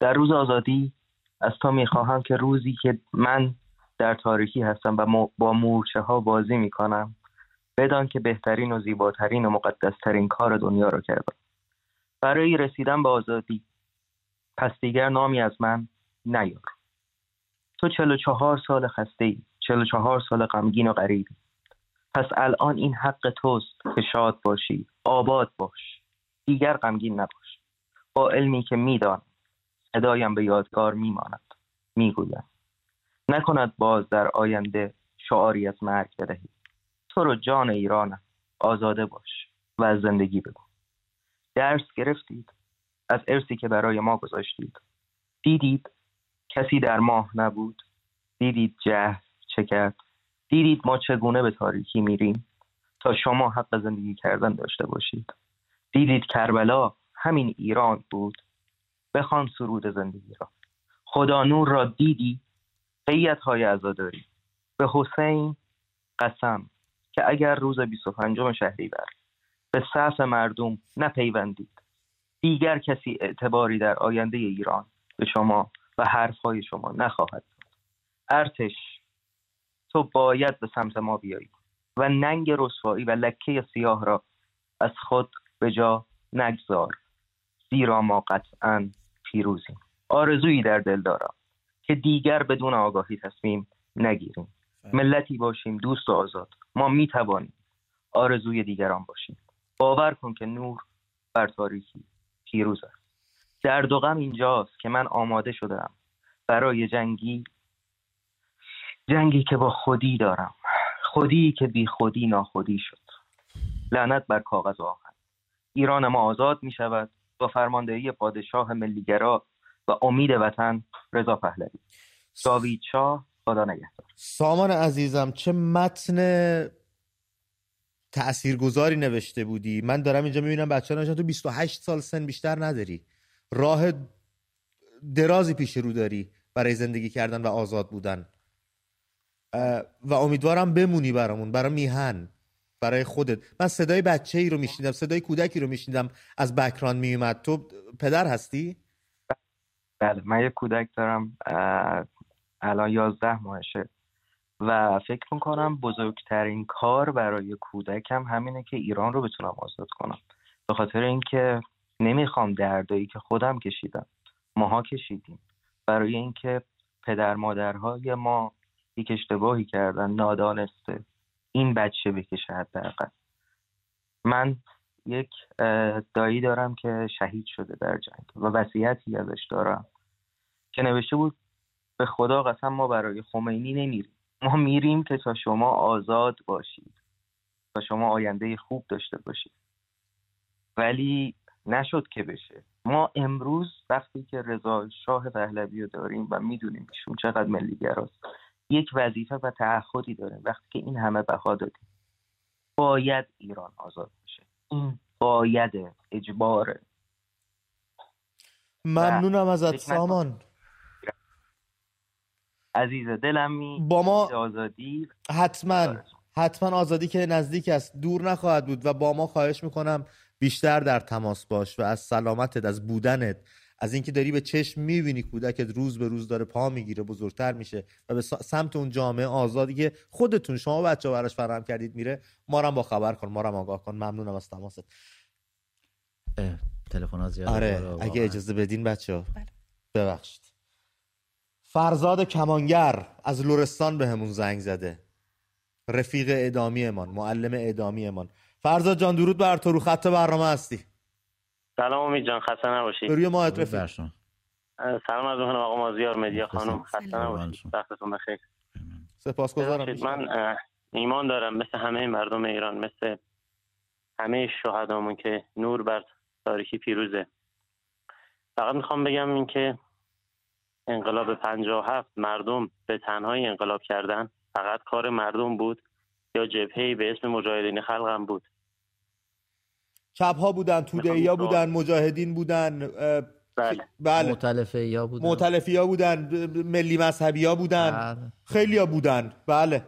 در روز آزادی از تو می‌خواهم که روزی که من در تاریکی هستم و با مورچه ها بازی می‌کنم بدان که بهترین و زیباترین و مقدسترین کار دنیا را کردم برای رسیدن به آزادی پس دیگر نامی از من نیار. تو چل و چهار سال خسته ای چل و چهار سال غمگین و غریبی پس الان این حق توست که شاد باشی. آباد باش. دیگر غمگین نباش. با علمی که میدان صدایم به یادگار میماند می‌گویم نکند باز در آینده شعاری از مرگ بدهی. تو رو جان ایرانم آزاده باش و از زندگی بگو. درس گرفتید از ارسی که برای ما گذاشتید. دیدید کسی در ماه نبود. دیدید جه چه کرد. دیدید ما چگونه به تاریکی میریم. تا شما حق زندگی کردن داشته باشید. دیدید کربلا همین ایران بود. بخوان سرود زندگی را. خدا نور را دیدی. قیت های عزاداری. به حسین قسم که اگر روز 25 شهریور به صف مردم نپیوندید. دیگر کسی اعتباری در آینده ایران به شما و حرفهای شما نخواهد ارتش تو باید به سمت ما بیایی و ننگ رسوایی و لکه سیاه را از خود به جا نگذار. زیرا ما قطعا پیروزیم. آرزویی در دل دارم که دیگر بدون آگاهی تصمیم نگیریم. ملتی باشیم دوست و آزاد. ما می توانیم. آرزوی دیگران باشیم. باور کن که نور بر تاریکی پیروز است. درد و غم اینجاست که من آماده شدم برای جنگی جنگی که با خودی دارم. خودی که بی خودی ناخودی شد. لعنت بر کاغذ آهن ایران ما آزاد می شود با فرماندهی پادشاه ملیگرا و امید وطن رضا پهلوی. جاوید شاه خدا نگهدار. سامان عزیزم چه متن تاثیرگذاری نوشته بودی؟ من دارم اینجا می‌بینم بچه ها تو 28 سال سن بیشتر نداری. راه درازی پیش رو داری برای زندگی کردن و آزاد بودن. و امیدوارم بمونی برامون برای میهن برای خودت. من صدای بچه ای رو میشنیدم صدای کودکی رو میشنیدم از بکران میومد تو پدر هستی؟ بله من یه کودک دارم الان یازده ماهشه. و فکر می‌کنم بزرگترین کار برای کودکم همینه که ایران رو بتونم آزاد کنم. به خاطر اینکه نمی‌خوام دردایی که خودم کشیدم. ماها کشیدیم. برای اینکه پدر مادرهای ما یک اشتباهی کردن نادانسته. این بچه بکشه حداقل. من یک دایی دارم که شهید شده در جنگ و وصیتی ازش دارم. که نوشته بود به خدا قسم ما برای خمینی نمیریم. ما میریم که تا شما آزاد باشید. تا شما آینده خوب داشته باشید. ولی نشد که بشه. ما امروز وقتی که رضا شاه پهلوی رو داریم و می‌دونیم ایشون چقدر ملیگراست یک وظیفه و تعهدی داریم وقتی که این همه بها دادیم باید ایران آزاد بشه. این باید اجباره. ممنونم ازت سامان. عزیز دلم می با ما آزادی. حتما حتما آزادی که نزدیک است. دور نخواهد بود و با ما خواهش می‌کنم بیشتر در تماس باش و از سلامتت از بودنت از اینکه داری به چشم می‌بینی کودکت روز به روز داره پا می‌گیره بزرگتر میشه و به سمت اون جامعه آزادی که خودتون شما بچه براش فراهم کردید میره ما رو با خبر کن ما رو آگاه کن. ممنونم از تماست. تلفن زیاد آره اگه اجازه بدین بچه بله. ببخشید. فرزاد کمانگر از لورستان به همون زنگ زده. رفیق اعدامیمان معلم اعدامیمان. فرزاد جان درود بر تو رو خط برنامه هستی. سلام امید جان خسته نباشی. روی ماهت رفیق سلام از می‌کنم آقا مازیار مدیا خانم خسته نباشید وقتتون بخیر. سپاسگزارم. من ایمان دارم مثل همه مردم ایران مثل همه شهدامون که نور بر تاریکی پیروزه. فقط می‌خوام بگم این که انقلاب هفت مردم به تنهایی انقلاب کردن. فقط کار مردم بود. یا جبهه به اسم مجاهدین خلقم بود. چپ ها بودن توده ها بودن مجاهدین بودن بله, بله. متلفه ها بودن. متلفی ها بودن ملی مذهبی ها بودن. بله. خیلی ها بودن. بله.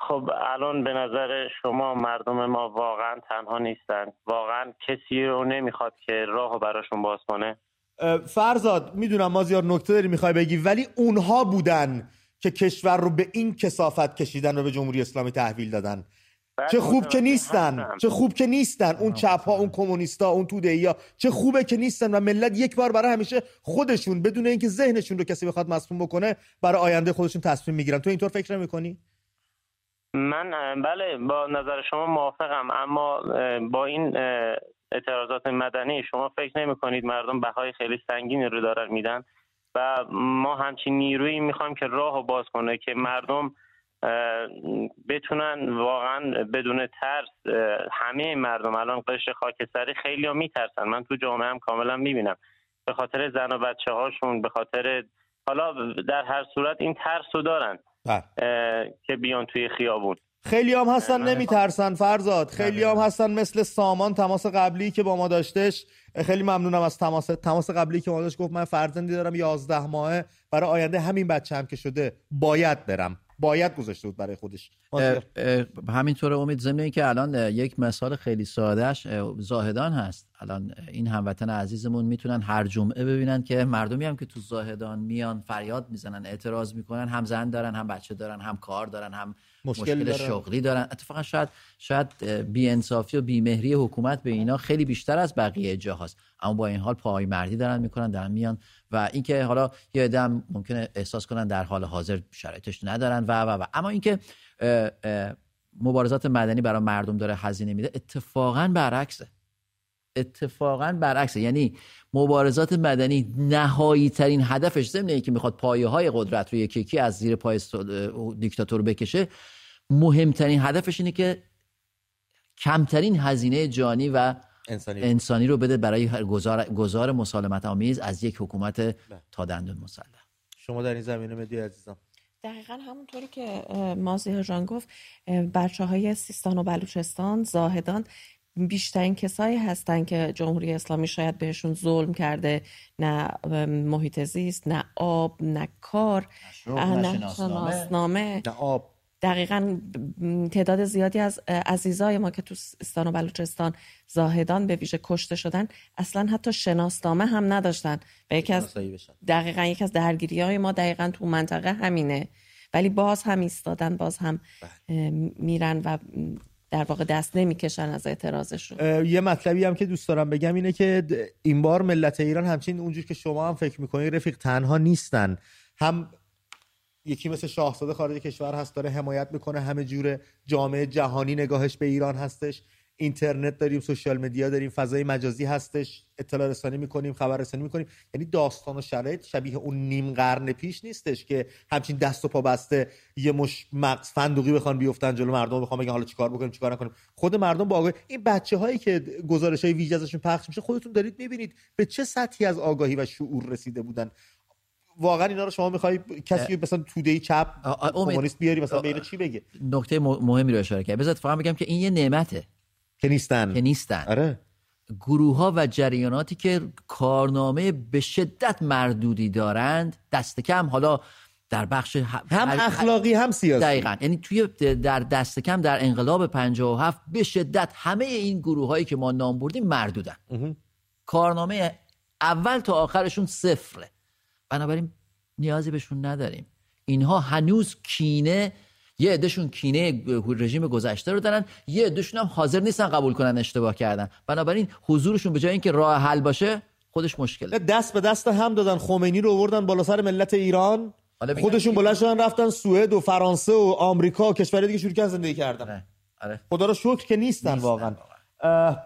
خب الان به نظر شما مردم ما واقعا تنها نیستن. واقعا کسی رو نمی‌خواد که راه براشون باز کنه فرزاد می‌دونم مازیار نکته داری می‌خوای بگی ولی اونها بودن. که کشور رو به این کسافت کشیدن و به جمهوری اسلامی تحویل دادن. چه خوب که نیستن. چه خوب که نیستن. اون چپ ها اون کمونیستا اون توده ها چه خوبه که نیستن و ملت یک بار برای همیشه خودشون بدون اینکه ذهنشون رو کسی بخواد مسموم بکنه برای آینده خودشون تصمیم می‌گیرن. تو اینطور فکر نمی‌کنی؟ من بله با نظر شما موافقم. اما با این اعتراضات مدنی شما فکر نمی کنید مردم بهای خیلی سنگینی رو دارن میدن؟ و ما همچین نیرویی می‌خوایم که راه باز کنه که مردم بتونن واقعا بدون ترس همه مردم. الان قشر خاکستری خیلی ها میترسن. من تو جامعه هم کاملا می‌بینم. به خاطر زن و بچه هاشون به خاطر حالا در هر صورت این ترس رو دارن بله. که بیان توی خیابون. خیلی هم هستن نمیترسن فرزاد. خیلی هم هستن مثل سامان تماس قبلی که با ما داشتش. خیلی ممنونم از تماس تماس قبلی که ما داشت. گفت من فرزندی دارم 11 ماهه. برای آینده همین بچه هم که شده باید برم. باید گذاشته بود برای خودش. همینطور امید ضمن که الان یک مثال خیلی سادهش زاهدان هست. الان این هموطن عزیزمون می‌تونن هر جمعه ببینن که مردمی هم که تو زاهدان میان فریاد می‌زنن اعتراض می‌کنن هم زن دارن هم بچه دارن هم کار دارن هم مشکل, مشکل شغلی دارن. اتفاقا شاید شاید بی انصافی و بیمهری حکومت به اینا خیلی بیشتر از بقیه جاهاست. اما با این حال پای مردی دارن می‌کنن دارن میان. و اینکه حالا یه دم ممکنه احساس کنن در حال حاضر شرایطش ندارن. و و و. اما اینکه مبارزات مدنی برای مردم داره هزینه میده اتفاقا برعکسه. اتفاقا برعکسه. یعنی مبارزات مدنی نهایی ترین هدفش ضمن که می‌خواد پایه های قدرت رو یکی از زیر پای دیکتاتور بکشه مهمترین هدفش اینه که کمترین هزینه جانی و انسانی, انسانی رو بده برای گذار, گذار مسالمت آمیز از یک حکومت بله. تا دندون مسلح. شما در این زمینه مدی عزیزم. دقیقا همونطوری که مازی جان گفت بچه های سیستان و بلوچستان زاهدان بیشترین کسایی هستن که جمهوری اسلامی شاید بهشون ظلم کرده نه محیط زیست نه آب نه کار نه شناسنامه. نه آب. دقیقا تعداد زیادی از عزیزای ما که تو استان و بلوچستان زاهدان به ویژه کشته شدن اصلا حتی شناسنامه هم نداشتن و یکی از دقیقا یکی از درگیری های ما دقیقا تو منطقه همینه. ولی باز هم ایستادن باز هم بله. میرن و در واقع دست نمی‌کشن از اعتراضشون. یه مطلبی هم که دوست دارم بگم اینه که این بار ملت ایران همچین اونجور که شما هم فکر می‌کنید رفیق تنها نیستن. هم یکی مثل شاهزاده خارج کشور هست داره حمایت می‌کنه همه جور جامعه جهانی نگاهش به ایران هستش. اینترنت داریم سوشال مدیا داریم فضای مجازی هستش اطلاع رسانی می‌کنیم خبر رسانی می‌کنیم. یعنی داستان و شرایط شبیه اون نیم قرن پیش نیستش که همچین دست و پا بسته یه مش مغز فندوقی بخوان بیفتن جلو مردم بخوام بگن حالا چیکار بکنیم چیکار نکنیم. خود مردم با آگاهی این بچه هایی که گزارش های ویژه ازشون پخش میشه خودتون دارید می‌بینید به چه سطحی از آگاهی و شعور رسیده بودن. واقعا اینا رو شما می‌خوای کسی مثلا توده چپ کمونیست بیاری مثلا به چی بگه؟ نکته مهمی رو اشاره کرد. بذات فقط بگم که این یه نعمته. که نیستن. که نیستن. آره. گروه ها و جریاناتی که کارنامه به شدت مردودی دارند دست کم حالا در بخش هم اخلاقی هم سیاسی. دقیقا. یعنی توی در دست کم در انقلاب 57 به شدت همه این گروه هایی که ما نام بردیم مردودن. کارنامه اول تا آخرشون صفره. بنابراین نیازی بهشون نداریم. اینها هنوز کینه یه عدهشون کینه رژیم گذشته رو دارن یه عدهشون هم حاضر نیستن قبول کنن اشتباه کردن. بنابراین حضورشون به جای اینکه راه حل باشه خودش مشکله. دست به دست هم دادن. خمینی رو آوردن بالا سر ملت ایران. خودشون بلند شدن رفتن سوئد و فرانسه و آمریکا و کشورهای دیگه شروع کردن زندگی کردن. آره. آره. خدا رو شکر که نیستن, نیستن واقعا.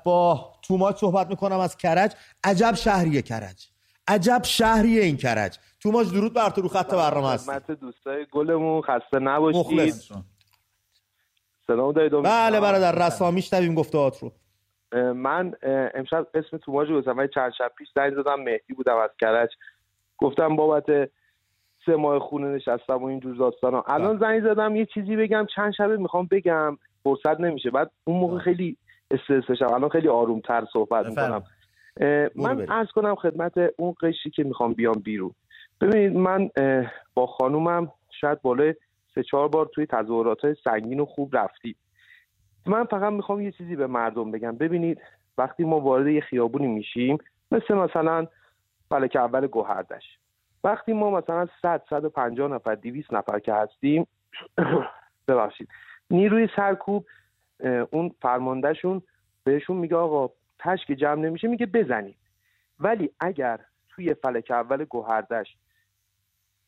با توماچ صحبت می‌کنم از کرج. عجب شهریه کرج. عجب شهری این کرج. توماج درود بر تو رو خط برنامه هست خدمت دوستای گلمون خسته نباشید. مخلص. سلام دارید بله برادر رسامی شنویم گفتهات رو. من امشب اسم توماج رو گفتم چند شب پیش زنگ دادم مهدی بودم از کرج. گفتم بابت سه ماه خونه نشستم و اینجور داستانا. الان بله. زنگ زدم یه چیزی بگم چند شبه می‌خوام بگم. فرصت نمیشه. بعد اون موقع بله. خیلی استرس داشتم. الان خیلی آرومتر صحبت می‌کنم. من از کنم خدمت اون قشری که می‌خوام بیام بیرون. ببینید من با خانومم شاید بالای سه چهار بار توی تظاهرات های سنگین و خوب رفتیم. من فقط می‌خوام یه چیزی به مردم بگم. ببینید وقتی ما وارد یه خیابونی میشیم مثل مثلا فلک اول گوهردش. وقتی ما مثلا 100 150 نفر 200 نفر که هستیم <clears throat> ببخشید نیروی سرکوب اون فرماندهشون بهشون میگه آقا تشک جمع نمیشه میگه بزنید. ولی اگر توی فلک اول گوهردش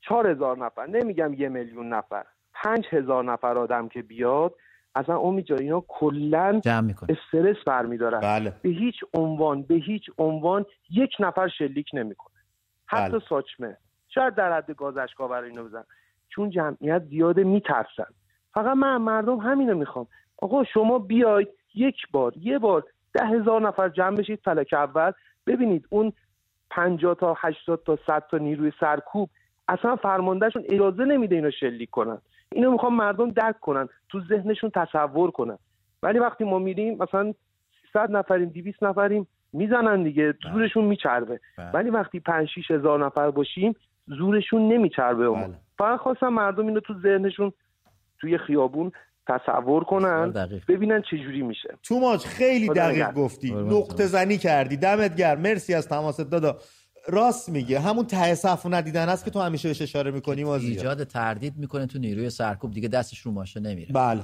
چهار هزار نفر نمیگم یه میلیون نفر پنج هزار نفر آدم که بیاد اصلا امید جان اینا کلا استرس برمیدارن. بله. به هیچ عنوان به هیچ عنوان یک نفر شلیک نمی‌کنه. حتی بله. ساچمه. شاید در حد گاز اشکا برای اینو بزن چون جمعیت زیاده میترسن. فقط من مردم همینو می‌خوام. آقا شما بیاید یک بار یه بار ده هزار نفر جمع بشید فلک اول. ببینید اون 50 تا 80 تا 100 تا نیروی سرکوب اصلا فرماندهشون اجازه نمیده اینو شلیک کنن اینو می‌خوام مردم درک کنن تو ذهنشون تصور کنن ولی وقتی ما میریم مثلا 300 نفریم 200 نفریم می‌زنن دیگه زورشون میچربه بله. ولی وقتی 5 6 هزار نفر باشیم زورشون نمیچربه بله. فقط خواستم مردم اینو تو ذهنشون توی خیابون تصور کنن. ببینن چه جوری میشه تو ماج خیلی دقیق. گفتی نقطه. زنی کردی دمت گرم مرسی از تماست دادا راست میگه. همون ته صف ندیدن است که تو همیشه بهش اشاره می‌کنی مازیار ایجاد تردید می‌کنه تو نیروی سرکوب. دیگه دستش رو ماشه نمیره. بله.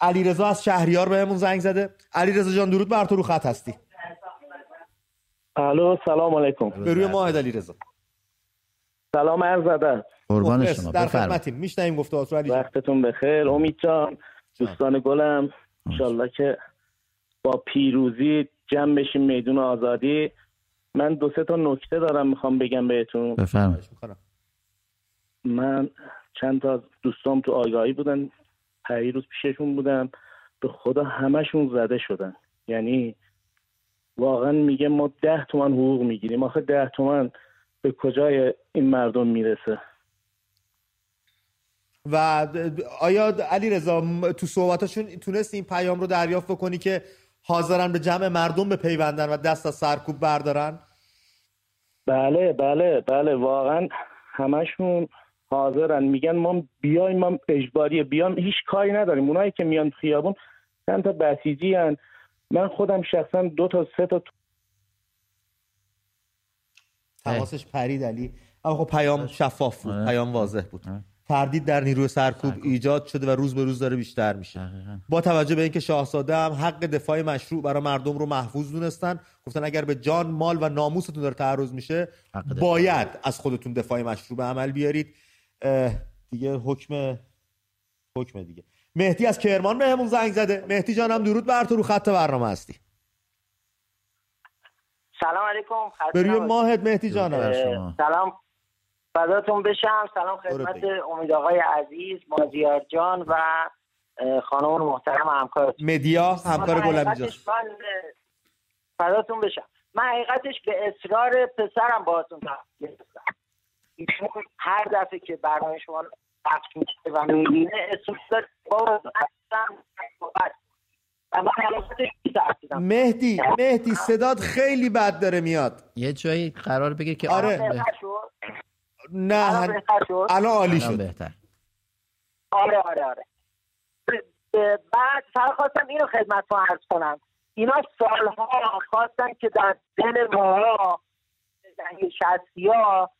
علیرضا از شهریار بهمون زنگ زده. علیرضا جان درود بر تو رو خط هستی. الو سلام علیکم. به روی ماهد علیرضا. سلام عرض ادب. قربان. شما در بفرمایید. خدمتیم. میشنویم گفته آسو علی. وقتتون بخیر. امید جان دوستان گلم. انشالله که با پیروزی جمع بشیم میدون آزادی. من دو سه تا نکته دارم می‌خوام بگم بهتون. بفرمایید. من چند تا از دوستام تو آگاهی بودن روز پیششون بودم به خدا همشون زده شدن. یعنی واقعا میگه ما ده تومن حقوق می‌گیریم. آخه ده تومن به کجای این مردم می‌رسه؟ و آیا علی رضا تو صحبتاشون تونستی این پیام رو دریافت بکنی که حاضرن به جمع مردم بپیوندن و دست از سرکوب بردارن؟ بله بله بله واقعا همشون حاضرن. میگن ما بیایم ما اجباریه. بیام هیچ کاری نداریم. اونایی که میان خیابون چند تا بسیجی هن. من خودم شخصا دو تا سه تا تماسش پرید علی. اما خب پیام شفاف بود. پیام واضح بود. تردید در نیروی سرکوب ایجاد شده و روز به روز داره بیشتر میشه. با توجه به اینکه شاهزاده هم حق دفاع مشروع برای مردم رو محفوظ دونستن گفتن اگر به جان مال و ناموستون داره تعرض میشه. باید از خودتون دفاع مشروع به عمل بیارید. دیگه حکم حکم دیگه. مهدی از کرمان بهمون زنگ زده. مهدی جانم درود بر تو رو خط برنامه هستی. سلام علیکم. خسته به روی نباشید. ماهت مهدی شما. سلام. فداتون بشم. سلام خدمت. امید آقای عزیز مازیار جان و خانم محترم همکار مدیا همکار گلم فداتون بشم. من حقیقتش به اصرار پسرم باهاتون تماس گرفتم هر دفعه که برنامه شما پخش میشه و می‌بینه اصرار بابا می‌ترسیدم. مهدی مهدی صدات خیلی بد داره میاد. یه جایی قرار بگیر که آره. آه، به- بهتر شد؟ نه الان بهتر شد؟ الان عالی شد. بهتر. آره آره آره. بعد فقط خواستم اینو خدمتتون عرض کنم. اینا سالها خواستن که در دل ما دهه شستی ها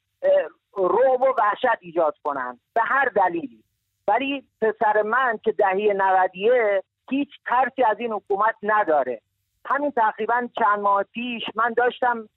روب و وحشت ایجاد کنن به هر دلیلی. ولی پسر من که دهه نودیه هیچ ترسی از این حکومت نداره. همین تقریبا چند ماه پیش من داشتم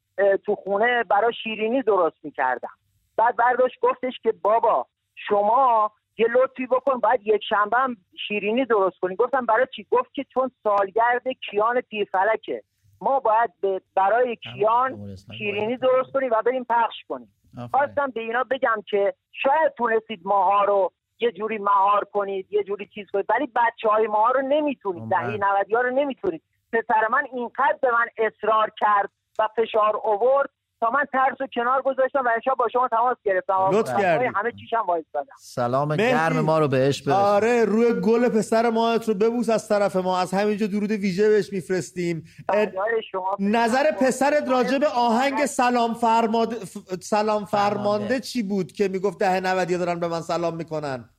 تو خونه برای شیرینی درست می‌کردم. بعد برداشت گفتش که بابا شما یه لطفی بکن باید یک شنبه هم شیرینی درست کنی گفتم برای چی گفت که چون سالگرد کیان پیرفلکه ما باید برای کیان جمهوری اسلامی شیرینی باید. درست کنیم و بریم پخش کنیم. خواستم به اینا بگم که شاید تونستید ماها رو یه جوری مهار کنید یه جوری چیز کنید ولی بچه های ماها رو نمی‌تونید. دهی نودی ها رو نمی‌تونید پسر من اینقدر به من اصرار کرد و فشار اوورد تا من ترس و کنار گذاشتم و امشب با شما تماس گرفتم. لطف و کردی. همه چیشم وایستادم سلام مهدی. گرم ما رو بهش برس آره روی گل پسر ماهت رو ببوس از طرف ما. از همینجا درود ویژه بهش میفرستیم. شما نظر پسرت راجع به آهنگ سلام فرماده ف- سلام فرمانده. فرمانده. چی بود که می‌گفت ده نودی دارن به من سلام می‌کنن؟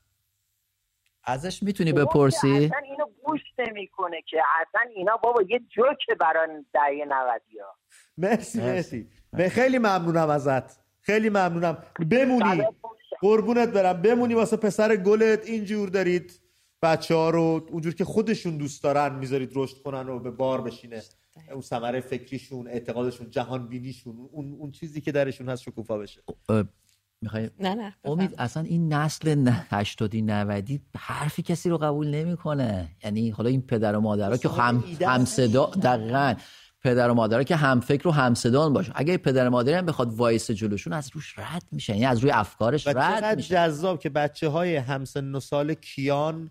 ازش می‌تونی بپرسی؟ اصلا اینو گوش نمی‌کنه که. اصلا اینا بابا یه جوک برای دهه نودی ها مرسی. مرسی. خیلی ممنونم ازت. خیلی ممنونم. بمونی. قربونت برم. بمونی واسه پسر گلت. اینجور دارید بچه ها رو اونجور که خودشون دوست دارن می‌ذارید رشد کنن و به بار بشینه. اون ثمره فکریشون اعتقادشون جهان بینیشون اون, اون چیزی که درشون هست شکوفا بشه. می‌خوای؟ نه نه امید اصلا این نسل 80 90 حرفی کسی رو قبول نمی‌کنه. یعنی حالا این پدر و مادرها که هم هم صدا دقیقاً. پدر و مادرها که هم فکر و هم صدان باشه. اگه پدر و مادری هم بخواد وایسه جلوشون از روش رد میشه. یعنی از روی افکارش رد میشه. جذاب که بچه های همسن و سال کیان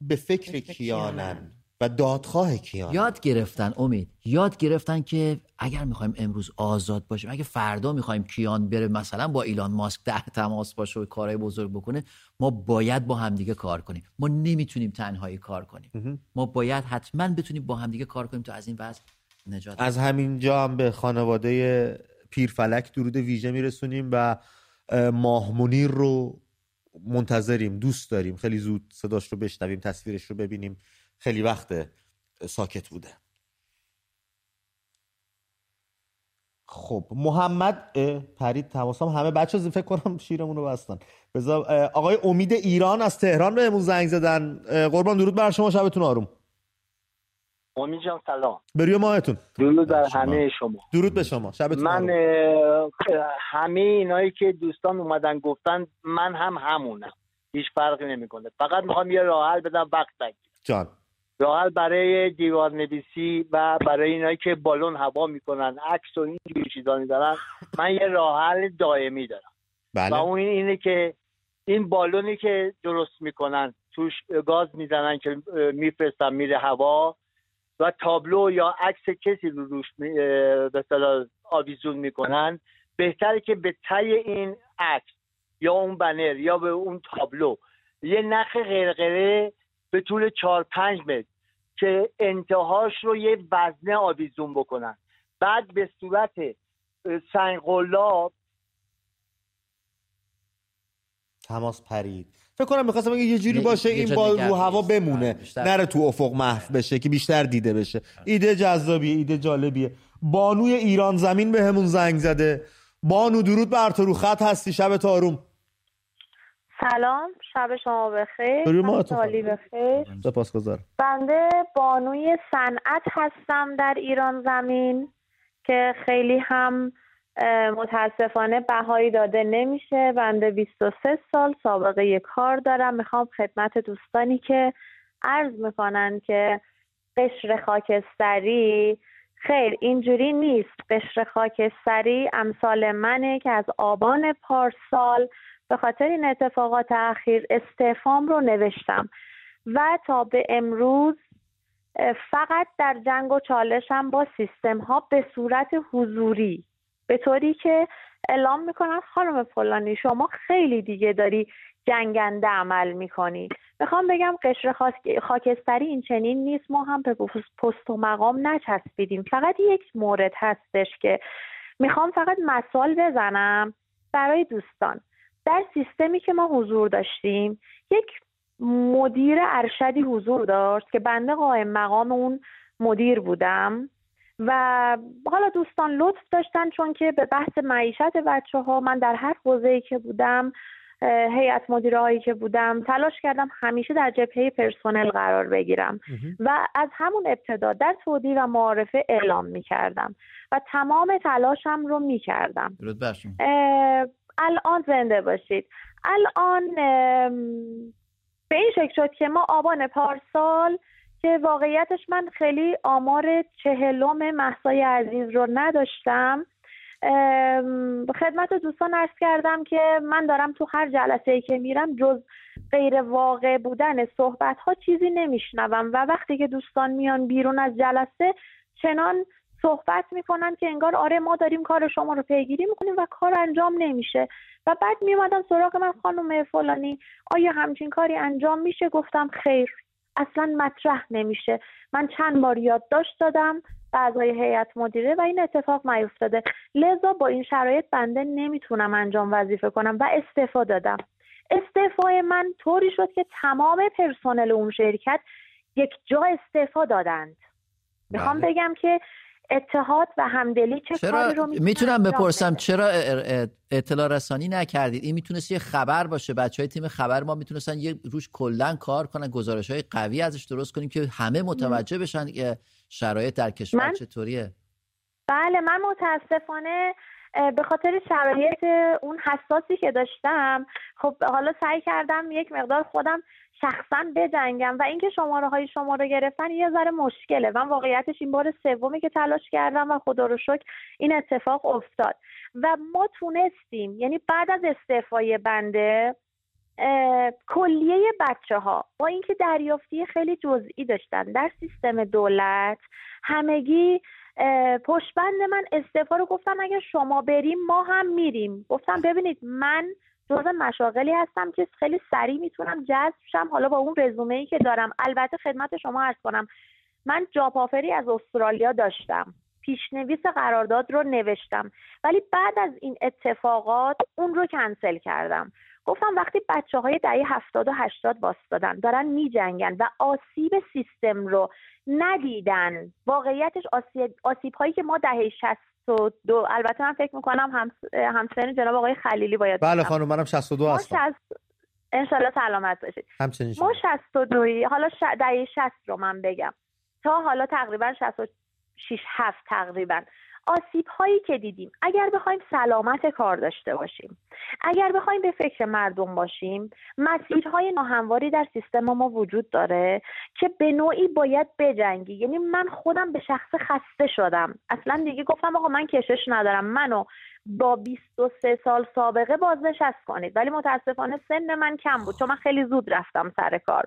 به فکر فکر کیانن. کیانن. و دادخواه کیان. یاد گرفتن امید یاد گرفتن که اگر می‌خوایم امروز آزاد باشیم اگه فردا می‌خوایم کیان بره مثلا با ایلان ماسک در تماس باشه و کارهای بزرگ بکنه ما باید با همدیگه کار کنیم. ما نمی‌تونیم تنهایی کار کنیم. ما باید حتما بتونیم با همدیگه کار کنیم تا از این وضع نجات از همینجا هم به خانواده پیرفلک درود ویژه میرسونیم و اه، ماه رو منتظریم دوست داریم. خیلی زود صداش رو بشنویم تصویرش رو ببینیم. خیلی وقت ساکت بوده. خب محمد پرید تماسام همه بچه فکر کنم شیرمون رو بستن. بذار آقای امید ایران از تهران بهمون زنگ زدن. قربان درود بر شما شبتون آروم. امید جان سلام. بروی ماهتون. درود بر. همه شما. درود به شما. شبتون من آروم. همه اینایی که دوستان اومدن گفتن من هم همونم. هیچ فرقی نمی‌کنه. فقط می‌خوام یه راه حل بدم وقت نگیر جان. حل برای دیوار نویسی و برای اینایی که بالون هوا می‌کنن عکس و اینجور چیزانی دارن من یه راه حل دائمی دارم. و بله اون اینه که این بالونی که درست می‌کنن توش گاز می‌زنن که میفرستن میره هوا و تابلو یا عکس کسی رو روش می- به آویزون می‌کنن بهتره که به تای این عکس یا اون بنر یا به اون تابلو یه نخ غرغره به طول چهار پنج متر که انتهاش رو یه وزنه آویزون بکنن. بعد به صورت اه، سنگقلاب تماس پرید. فکر کنم می‌خواستم بگم یه جوری باشه این با رو هوا. بمونه. نره تو افق محو بشه که بیشتر دیده بشه. ایده جذابیه ایده جالبیه. بانوی ایران زمین به همون زنگ زده. بانو درود بر تو رو خط هستی شب آروم. سلام شب شما بخیر. سالی بخیر. سپاسگزارم. بنده بانوی صنعت هستم در ایران زمین که خیلی هم متاسفانه بهایی داده نمیشه. بنده 23 سال سابقه کار دارم. می‌خوام خدمت دوستانی که عرض می‌کنن که قشر خاکستری خیر اینجوری نیست. قشر خاکستری امثال منه که از آبان پارسال به خاطر این اتفاقات اخیر استعفام رو نوشتم. و تا به امروز فقط در جنگ و چالشم با سیستم ها به صورت حضوری. به طوری که اعلام می‌کنن خانم فلانی شما خیلی دیگه داری جنگنده عمل می‌کنی. می‌خوام بگم قشر خاک- خاکستری این چنین نیست. ما هم به پست و مقام نچسبیدیم. فقط یک مورد هستش که می‌خوام فقط مثال بزنم برای دوستان. در سیستمی که ما حضور داشتیم یک مدیر ارشدی حضور داشت که بنده قائم مقام اون مدیر بودم. و حالا دوستان لطف داشتن چون که به بحث معیشت بچه ها من در هر حوزه‌ای که بودم هیئت مدیره هایی که بودم تلاش کردم همیشه در جبهه پرسنل قرار بگیرم. و از همون ابتدا در تودی و معارفه اعلام می کردم و تمام تلاشم رو می کردم الان زنده باشید. الان به این شکل شد که ما آبان پارسال که واقعیتش من خیلی آمار چهلم محسای عزیز رو نداشتم. خدمت دوستان عرض کردم که من دارم تو هر جلسه ای که میرم جز غیر واقع بودن صحبت ها چیزی نمیشنوم و وقتی که دوستان میان بیرون از جلسه چنان صحبت می‌کنن که انگار آره ما داریم کار شما رو پیگیری می‌کنیم و کار انجام نمیشه. و بعد میومدن سراغ من خانم فلانی آیا همچین کاری انجام میشه؟ گفتم خیر. اصلا مطرح نمیشه. من چند بار یادداشت دادم به اعضای هیئت مدیره و این اتفاق نیفتاده. لذا با این شرایط بنده نمی‌تونم انجام وظیفه کنم و استعفا دادم. استعفای من طوری شد که تمام پرسنل اون شرکت یک جا استعفا دادند. می‌خوام بله. بگم که اتحاد و همدلی چه چرا کاری رو می‌تونم بپرسم. چرا اطلاع رسانی نکردید؟ این می‌تونست یه خبر باشه. بچه های تیم خبر ما می‌تونستن یه روش کلا کار کنن گزارش های قوی ازش درست کنیم که همه متوجه بشن که شرایط در کشور من- چطوریه. بله من متاسفانه به خاطر شرایط اون حساسی که داشتم خب حالا سعی کردم یک مقدار خودم شخصا بجنگم و اینکه شماره های شما رو گرفتن یه ذره مشکله من واقعیتش این بار سومی که تلاش کردم و خدا رو شکر این اتفاق افتاد. و ما تونستیم یعنی بعد از استعفای بنده کلیه بچه ها با اینکه دریافتی خیلی جزئی داشتن در سیستم دولت همگی پشتبند من استعفا رو گفتم اگه شما بریم ما هم میریم. گفتم ببینید من جز مشاغلی هستم که خیلی سریع می‌تونم جذب شم. حالا با اون رزومه ای که دارم البته خدمت شما عرض کنم من جاب از استرالیا داشتم. پیشنویس قرارداد رو نوشتم. ولی بعد از این اتفاقات اون رو کنسل کردم. گفتم وقتی بچه های دهه هفتاد و هشتاد باستادن دارن میجنگن و آسیب سیستم رو ندیدن. واقعیتش آسیب, آسیب هایی که ما دهه شست و دو البته من فکر می‌کنم هم همسن جناب آقای خلیلی باید بله. خانم منم 62 ما هستم. شست انشالله سلامت باشید. همچنین. ما 62 حالا ش... دهه 60 رو من بگم. تا حالا تقریبا 66 7 تقریبا. آسیب هایی که دیدیم اگر بخوایم سلامت کار داشته باشیم اگر بخوایم به فکر مردم باشیم مسیرهای ناهمواری در سیستم ما وجود داره که به نوعی باید بجنگی. یعنی من خودم به شخص خسته شدم. اصلا دیگه گفتم آقا من کشش ندارم. منو با 23 سال سابقه بازنشست کنید. ولی متاسفانه سن من کم بود چون من خیلی زود رفتم سر کار.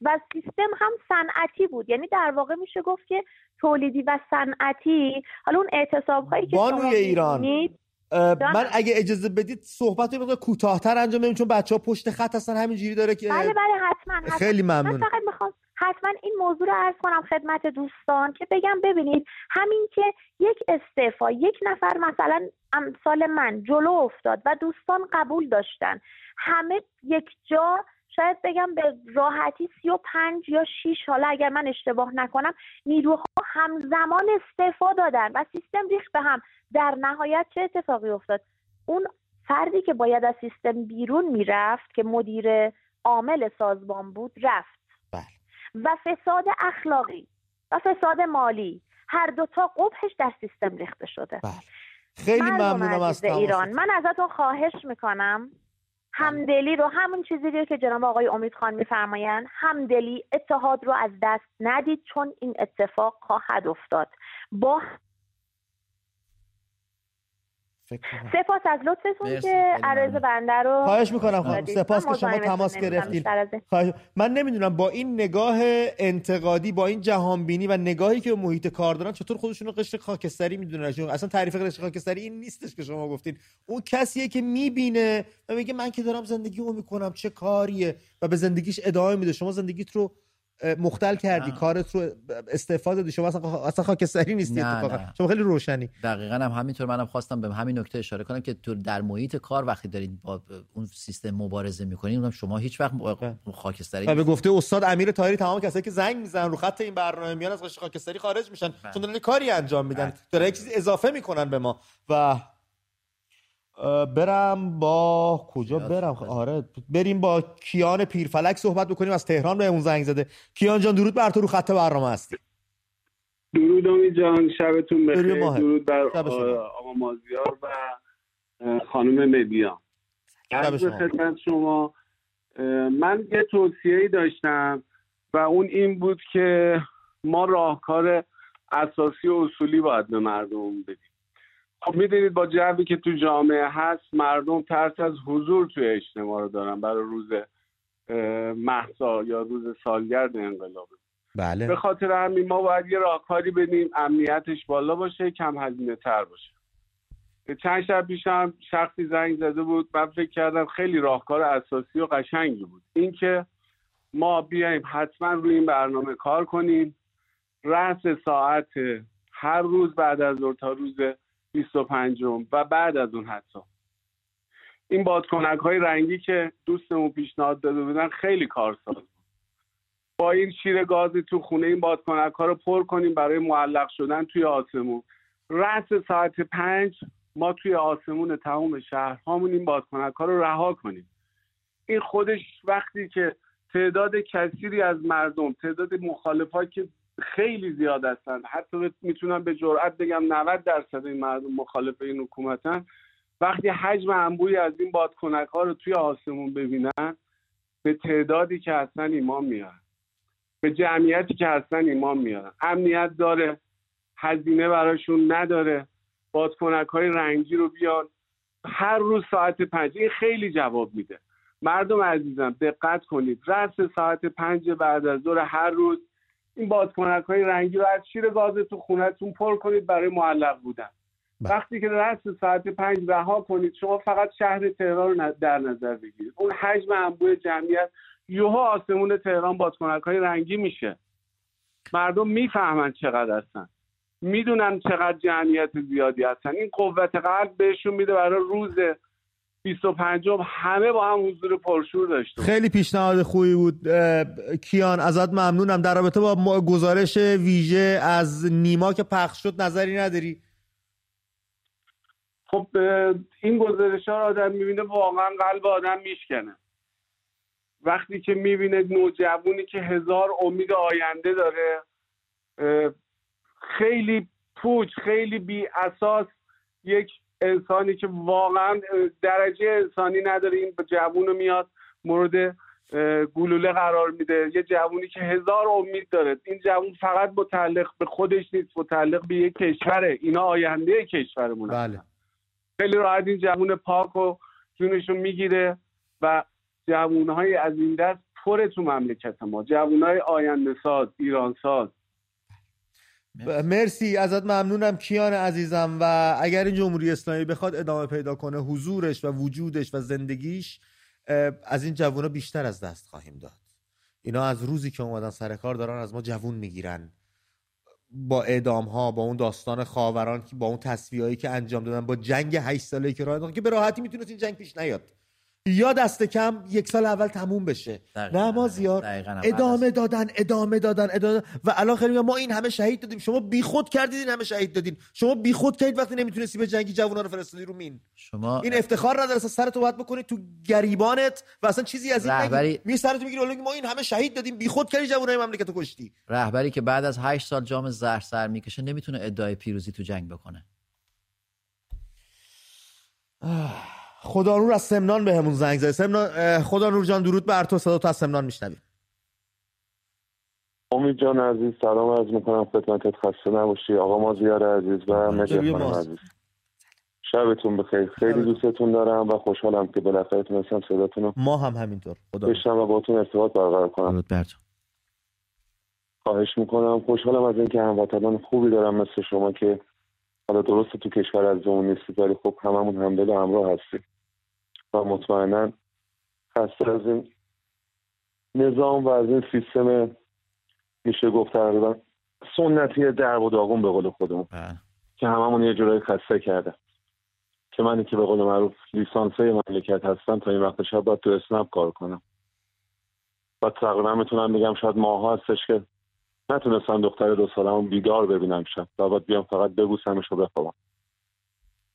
و سیستم هم صنعتی بود یعنی در واقع میشه گفت که تولیدی و صنعتی حالا اون اعتصاب هایی که شما ایران. من اگه اجازه بدید صحبت رو کوتاهتر انجام بدیم چون بچه ها پشت خط هستن همینجوری داره که بله بله حتما, حتما. خیلی من ممنون فقط می‌خوام حتما این موضوع رو عرض کنم خدمت دوستان که بگم ببینید همین که یک استعفا یک نفر مثلا امثال من جلو افتاد و دوستان قبول داشتن همه یک جا شاید بگم به راحتی سی و پنج یا شیش حالا اگر من اشتباه نکنم نیروها همزمان استعفا دادن و سیستم ریخت به هم در نهایت چه اتفاقی افتاد اون فردی که باید از سیستم بیرون می‌رفت که مدیر عامل سازمان بود رفت بله. و فساد اخلاقی و فساد مالی هر دوتا قبحش در سیستم ریخته شده بله. خیلی ممنونم از ایران. من ازتون خواهش می‌کنم همدلی رو همون چیزی رو که جناب آقای امید خان میفرمایند همدلی اتحاد رو از دست ندید چون این اتفاق خواهد افتاد با. سپاس از لطفتون که عرض. بنده رو خواهش می‌کنم خانم. دادید. سپاس که شما تماس گرفتید. خواهش- من نمی‌دونم با این نگاه انتقادی با این جهانبینی و نگاهی که به محیط کار دارن چطور خودشون رو قشر خاکستری می‌دونن؟ چون اصلا تعریف قشر خاکستری این نیستش که شما گفتین. اون کسیه که می‌بینه و میگه من که دارم زندگیمو می‌کنم چه کاریه؟ و به زندگیش ادامه میده. شما زندگیت رو مختل کردی نه. کارت رو استفاده دادی شما اصلا, اصلا خاکستری نیستی اتفاقا. شما خیلی روشنی دقیقا هم همینطور منم خواستم به همین نکته اشاره کنم که تو در محیط کار وقتی دارید با اون سیستم مبارزه می‌کنید اونم شما هیچ وقت خاکستری و به گفته استاد امیر طاهری تمام کسایی که زنگ می‌زنن رو خط این برنامه میان از خاکستری خارج میشن بله. چون دارن کاری انجام میدن بله. دارن چیزی اضافه می‌کنن به ما و برم با کجا برم. آره بریم با کیان پیرفلک صحبت بکنیم از تهران به اون زنگ زده کیان جان درود بر تو رو خط برنامه هستی درود امید جان شبتون بخیر. درود بر. آقا مازیار و خانم مدیا شب عرض شما. خدمت شما من یه توصیه ای داشتم و اون این بود که ما راهکار اساسی و اصولی باید به مردم بدیم خب می‌دونید با جوی که تو جامعه هست مردم ترس از حضور توی اجتماع رو دارن برای روز اه، مهسا یا روز سالگرد انقلاب. بله. به خاطر همین ما باید یه راهکاری بدیم امنیتش بالا باشه کم هزینه تر باشه. چند شب پیشم شخصی زنگ زده بود من فکر کردم خیلی راهکار اساسی و قشنگی بود. اینکه ما بیایم حتما روی این برنامه کار کنیم. رأس ساعت هر روز بعد از ظهر تا روز 25 و بعد از اون حتی. این بادکنک های رنگی که دوستمون پیشنهاد داده بودن خیلی کارساز بود. با این شیر گاز تو خونه این بادکنک ها رو پر کنیم برای معلق شدن توی آسمون. رأس ساعت پنج ما توی آسمون تمام شهرهامون این بادکنک ها رو رها کنیم. این خودش وقتی که تعداد کثیری از مردم تعداد مخالفا که خیلی زیاد هستن. حتی می‌تونم به جرئت بگم 90 درصد این مردم مخالف این حکومتن. وقتی حجم انبوی از این بادکنک ها رو توی آسمون ببینن به تعدادی که هستن ایمان میارن. به جمعیتی که هستن ایمان میارن. امنیت داره هزینه براشون نداره. بادکنک های رنگی رو بیان. هر روز ساعت پنج. این خیلی جواب میده. مردم عزیزم دقت کنید. رأس ساعت پنج بعد از ظهر هر روز این بادکنک های رنگی رو از شیر گاز تو خونتون پر کنید برای معلق بودن. وقتی که رأس ساعت پنج رها کنید شما فقط شهر تهران رو در نظر بگیرید. اون حجم انبوه جمعیت یوها آسمون تهران بادکنک های رنگی میشه. مردم می‌فهمن چقدر هستن. می‌دونن چقدر جمعیت زیادی هستن. این قوت قلب بهشون میده برای روز 25 همه با هم حضور پرشور داشته خیلی پیشنهاد خوبی بود. کیان ازت ممنونم. در رابطه با گزارش ویژه از نیما که پخش شد نظری نداری؟ خب این گزارش ها آدم می‌بینه واقعا قلب آدم میشکنه. وقتی که می‌بینه نوجوانی که هزار امید آینده داره خیلی پوچ خیلی بی اساس یک انسانی که واقعا درجه انسانی نداره این جوون رو میاد مورد گلوله قرار میده. یه جوونی که هزار امید داره. این جوون فقط متعلق به خودش نیست متعلق به یک کشوره اینا آینده کشورمون بله. خیلی راحت این جوون پاک و جونشون می‌گیره و جوونهای از این دست پر تو مملکت ما. جوونهای آینده ساز ایران ساز مرسی. ازت ممنونم کیان عزیزم. و اگر این جمهوری اسلامی بخواد ادامه پیدا کنه حضورش و وجودش و زندگیش از این جوونا بیشتر از دست خواهیم داد. اینا از روزی که اومدن سر کار دارن از ما جوون می‌گیرن. با اعدام ها با اون داستان خاوران با اون تصویهایی که انجام دادن با جنگ 8 ساله که راه که به راحتی می‌تونست این جنگ پیش نیاد. یا دست کم یک سال اول تموم بشه. نه ما زیاد. ادامه دادن ادامه دادن ادامه و الان خیلی ما این همه شهید دادیم. شما بیخود کردید این همه شهید دادین. شما بیخود کردید وقتی نمی‌تونستی به جنگی جوونا رو فرستادی رو مین. شما این افتخار نداره. سر تو باید بکنی تو گریبانت و اصلا چیزی از این رهبری... می سرتو می‌گیری ما این همه شهید دادیم. بیخود کردی جوونای مملکت کشتی. رهبری که بعد از 8 سال جام زهر سر می‌کشه نمی‌تونه ادعای پیروزی تو جنگ بکنه. <sighs> خدا نور از سمنان بهمون زنگ زد سمنان خدا نور جان درود بر تو. صدا تو از سمنان میشنویم امید جان عزیز سلام عرض می‌کنم. خدمتت خسته نباشی. آقا مازیار عزیز و مدیا خانم عزیز. شبتون بخیر. خیلی دوستتون دارم و خوشحالم که بالاخره تونستم صداتون رو ما هم همینطور. خدا بشنم و باتون ارتباط برقرار کنم. خواهش می‌کنم. خوشحالم از اینکه هموطنان خوبی دارم مثل شما که حالا درسته تو کشور از اون نیستید ولی خب هممون همدل و همراه هستیم. و مطمئنا خسته از این نظام و از این سیستم میشه گفت تقریبا سنتی درب و داغون به قول خودمون. که هممون یه جورایی خسته کرده که منی که به قول معروف لیسانسه مملکت هستم تا این وقت شب باید تو اسنپ کار کنم. و تقریبا می‌تونم بگم شاید ماها هستش که نتونستم دختر دو سالمون بیدار ببینم شب. باید بیام فقط ببوسمش و بخوابم.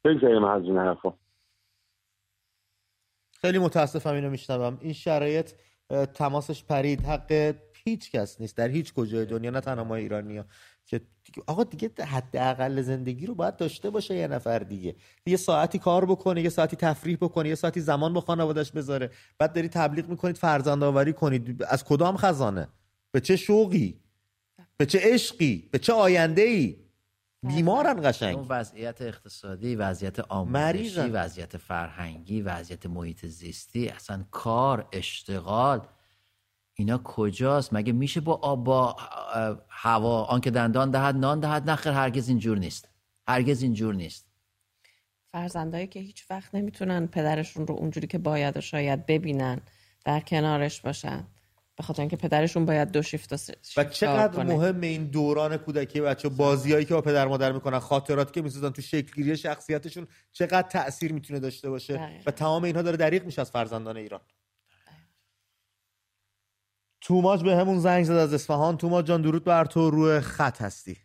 بگذاریم از این حرفا. خیلی متاسفم اینو میشنوم. این شرایط تماسش پرید. حق هیچ کس نیست. در هیچ کجای دنیا نه تنها ما ایرانی ها که آقا دیگه حداقل زندگی رو باید داشته باشه یه نفر دیگه. یه ساعتی کار بکنه یه ساعتی تفریح بکنه یه ساعتی زمان با خانوادش بذاره. بعد داری تبلیغ می‌کنید فرزند آوری کنید. از کدام خزانه؟ به چه شوقی؟ به چه عشقی؟ به چه آینده ای بیمارن قشنگ. اون وضعیت اقتصادی وضعیت آموزشی وضعیت فرهنگی وضعیت محیط زیستی اصلا کار اشتغال. اینا کجاست؟ مگه میشه با آب با هوا آنکه دندان دهد نان دهد؟ نخیر هرگز اینجور نیست. هرگز اینجور نیست. فرزندایی که هیچ وقت نمی‌تونن پدرشون رو اونجوری که باید و شاید ببینن در کنارش باشن. به خاطر اینکه پدرشون باید دو شیفت و چقدر مهم این دوران کودکی بچه بازیایی که با پدر مادر می‌کنن خاطراتی که می‌سازن تو شکلگیری شخصیتشون چقدر تاثیر می‌تونه داشته باشه و تمام اینها داره دریغ میشه از فرزندان ایران. توماج به همون زنگ زد از اصفهان. توماج جان درود بر تو. روی خط هستی.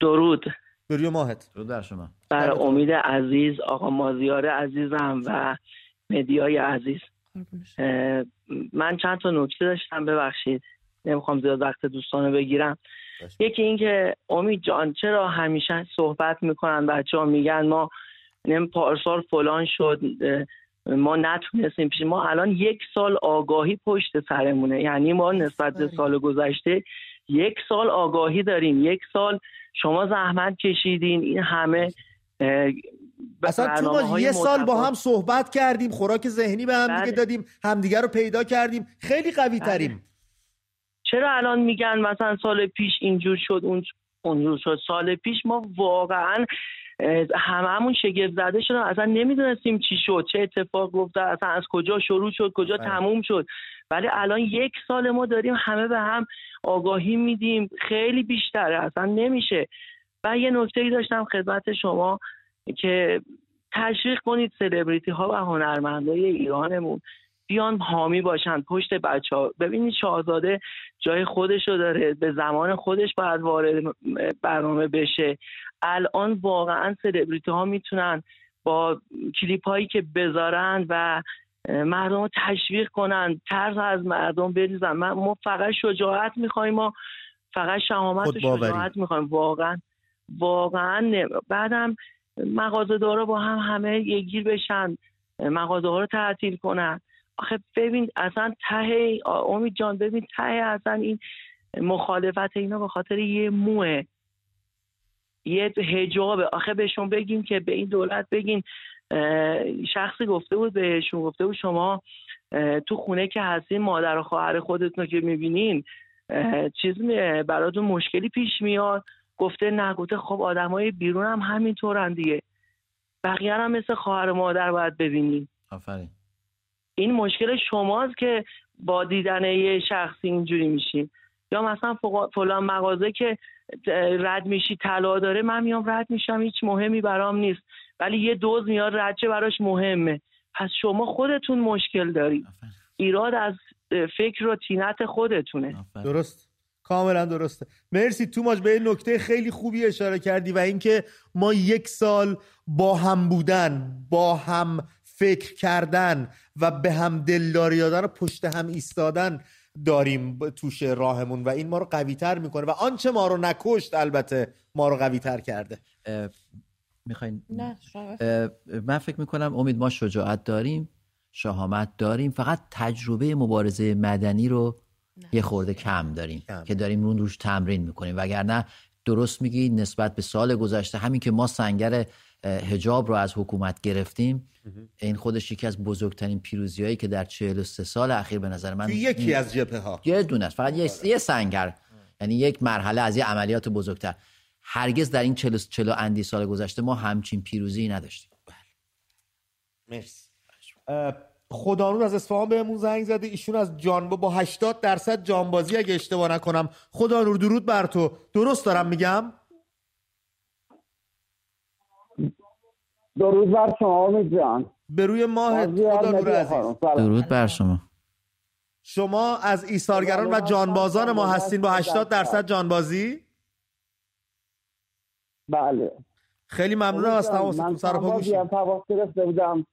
درود. به روی ماهت. درود بر شما. بر امید عزیز آقا مازیار عزیزم و مدیای عزیز. من چند تا نکته داشتم ببخشید. نمی‌خوام زیاد وقت دوستان رو بگیرم. یکی اینکه امید جان چرا همیشه صحبت می‌کنن؟ بچه ها میگن ما نمی پارسال فلان شد ما نتونستیم پیش ما الان یک سال آگاهی پشت سرمونه. یعنی ما نسبت به سال گذشته یک سال آگاهی داریم. یک سال شما زحمت کشیدین. این همه اصلا تو ما یه سال با هم صحبت کردیم خوراک ذهنی به هم دیگه بله. دادیم همدیگه رو پیدا کردیم. خیلی قوی تریم. چرا الان میگن مثلا سال پیش اینجور شد اون اونجور شد؟ سال پیش ما واقعا هممون شگفت زده شدن. اصلا نمی‌دونستیم چی شد چه اتفاق افتاد اصلا از کجا شروع شد کجا بله. تموم شد. ولی الان یک سال ما داریم همه به هم آگاهی میدیم. خیلی بیشتره اصلا نمیشه. و یه نکته ای داشتم خدمت شما که تشویق کنید سلبریتی ها و هنرمندای ایرانمون بیان حامی باشن. پشت بچه ها ببینید شاهزاده جای خودش رو داره. به زمان خودش باید وارد برنامه بشه. الان واقعا سلبریتی ها می‌تونن با کلیپ هایی که بذارن و مردم رو تشویق کنن. ترس از مردم بریزن. ما فقط شجاعت می‌خوایم ما. فقط شهامت و. شجاعت می‌خوایم. واقعا واقعا. بعدم مغازه دارا با هم همه یکگیر بشن مغازه ها رو تعطیل کنن. آخه ببین اصلا ته امید جان ببین ته اصلا این مخالفت اینا به خاطر یه موه. یه هجابه آخه بهشون بگیم که به این دولت بگین شخصی گفته بود بهشون گفته بود شما تو خونه که هستین مادر و خواهر خودتون که می‌بینین چیز براتون مشکلی پیش میاد. گفته نه گفته خب آدمای بیرون هم همینطورن دیگه. بقیه هم مثل خواهر و مادر باید ببینین آفرین. این مشکل شماست که با دیدن یه شخصی اینجوری میشین یا مثلا فلان مغازه که رد میشی طلا داره من میام رد میشم هیچ مهمی برام نیست. ولی یه دوز میاد رد چه براش مهمه. پس شما خودتون مشکل دارید. ایراد از فکر و تینت خودتونه. درست. کاملا درسته. مرسی توماج به این نکته خیلی خوبی اشاره کردی و اینکه ما یک سال با هم بودن با هم فکر کردن و به هم دلداری دادن و پشت هم ایستادن داریم توش راهمون و این ما رو قوی تر می‌کنه و آنچه ما رو نکشت البته ما رو قوی تر کرده می‌خواین؟ نه من فکر می‌کنم امید ما شجاعت داریم شهامت داریم فقط تجربه مبارزه مدنی رو یه خورده کم داریم که داریم اون روش تمرین می‌کنیم. وگرنه درست میگی نسبت به سال گذشته همین که ما سنگر اه، حجاب رو از حکومت گرفتیم این خودش یکی از بزرگترین پیروزی هایی که در 43 سال اخیر به نظر من یکی از جبهه ها. یه دونه است. فقط یه, یه سنگر. یعنی یک مرحله از یه عملیات بزرگتر. هرگز در این 40 40 اندی سال گذشته ما همچین پیروزی نداشتیم. مرسی. اه، خدانور از اصفهان بهمون زنگ زده. ایشون از جانبا با 80 درصد جانبازی اگه اشتباه نکنم. خدانور درود بر تو. درست دارم میگم؟ درود بر شما امید جان. به روی ماه خدانور عزیز. درود بر شما. شما از ایثارگران و جانبازان ما هستین با 80 درصد جانبازی؟ بله. خیلی ممنونم از تماستون من سر پا چند بار گوشیم. دیگه تماس گرفته بودم.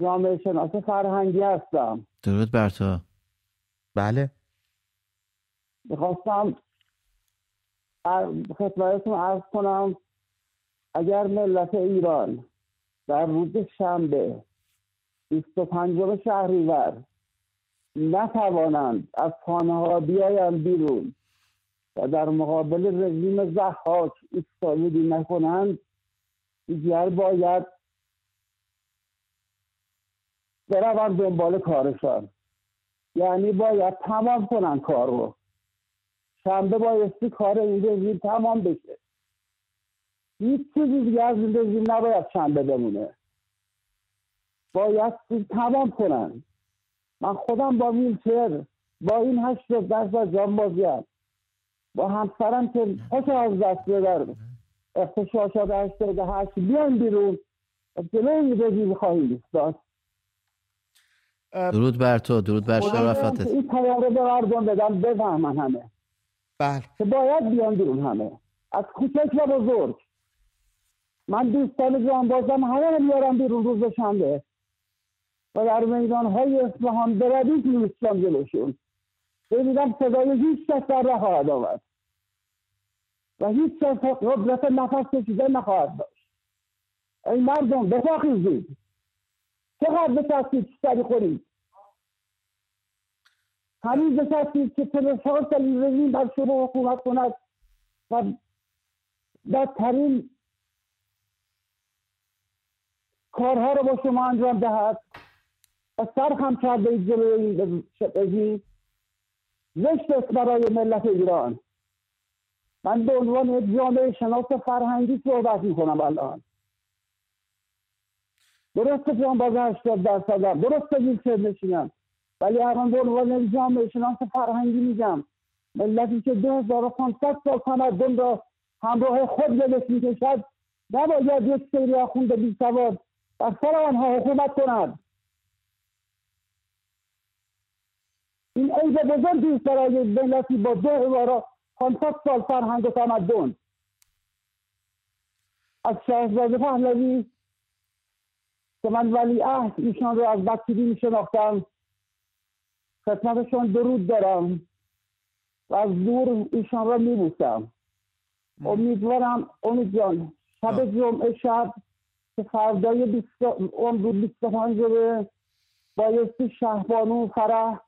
جامعه شناس فرهنگی هستم. درود بر تو. بله. می‌خواستم خدمتتون عرض کنم اگر ملت ایران در روز شنبه 25 شهریور نتوانند از خانه ها بیایند بیرون و در مقابل رژیم زحاک ایستادگی نکنند دیگر باید بروند دنبال کارشان. یعنی باید تمام کنن کار رو شنبه بایستی کار این رژیم تمام بشه. هیچ چیزی دیگه از این نباید شنبه بمونه. باید تمام کنن. من خودم با ویلچر با این هشت درصد جان بازیم با همسرم که پاش از دست در اختشاشات هشتاد هشت بیان بیرون. جلوی رژیم خواهیم ایستاد درود بر تو درود بر شرافتت این پیام رو به مردم بدم بفهمن همه. بله. که باید بیان بیرون همه. از کوچک و بزرگ. من دوستان جانبازم همه رو میارم بیرون روز شنبه. و در میدان های اصفهان بروید میستم جلوشون. ببینم صدای هیچ کس در نخواهد آمد. و هیچ کس قدرت نفس کشیده نخواهد داشت. ای مردم بپاخیزید چقدر بچستید سری خورید همین بچستید که تلفن تلویزیون بر شما حکومت کند و بدترین کارها رو با شما انجام دهد و سر هم کرده جلوی این زشت است برای ملت ایران. من به عنوان یک جامعه شناس فرهنگی صحبت می‌کنم الان. درسته جانباز هشتاد درصدم. درسته ویلچر نشینم. ولی الان به عنوان جامعه شناس فرهنگی میگم. ملتی که دو هزار و پانصد سال تمدن را همراه خود بدست می‌کشد. نباید یک سری آخونده بیسواد بر سر آنها حکومت کند این عیب بزرگی است برای ملتی با دو هزار پانصد سال فرهنگ و تمدن. از شاهزاده پهلوی که من ولی عهد ایشان رو از بچگی میشناختم. خدمتشان درود دارم و از دور ایشان را میبوسم. امیدوارم امید جان شب جمعه شب که فردای بیست و پنجره بایستی شهبانو فرح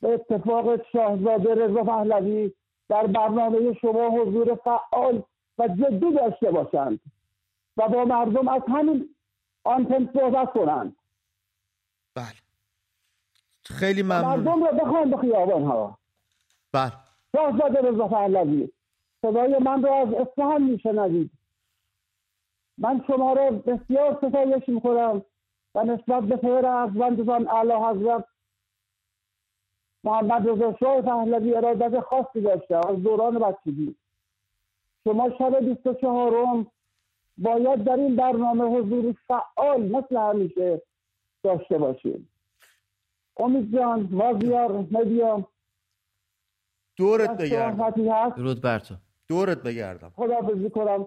به اتفاق شاهزاده رضا پهلوی در برنامه شما حضور فعال و جدی داشته باشند و با مردم از همین آنتن صحبت کنند بله. خیلی ممنون. مردم رو بخوان به خیابان ها. بله. شاهزاده رضا پهلوی صدای من رو از اصفهان میشنوید. من شما رو بسیار ستایش می‌کنم و نسبت به پدر ارجمندتان اعلی حضرت محمد رضا شاه پهلوی ارادت خاصی داشته از دوران بچگی. شما شب بیست و چهارم باید در این برنامه حضور فعال مثل همیشه داشته باشیم. امید جان مازیار مدیا دورت بگردم. درود بر تو. دورت بگردم. خداحافظی کنم.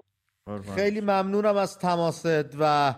خیلی ممنونم از تماست و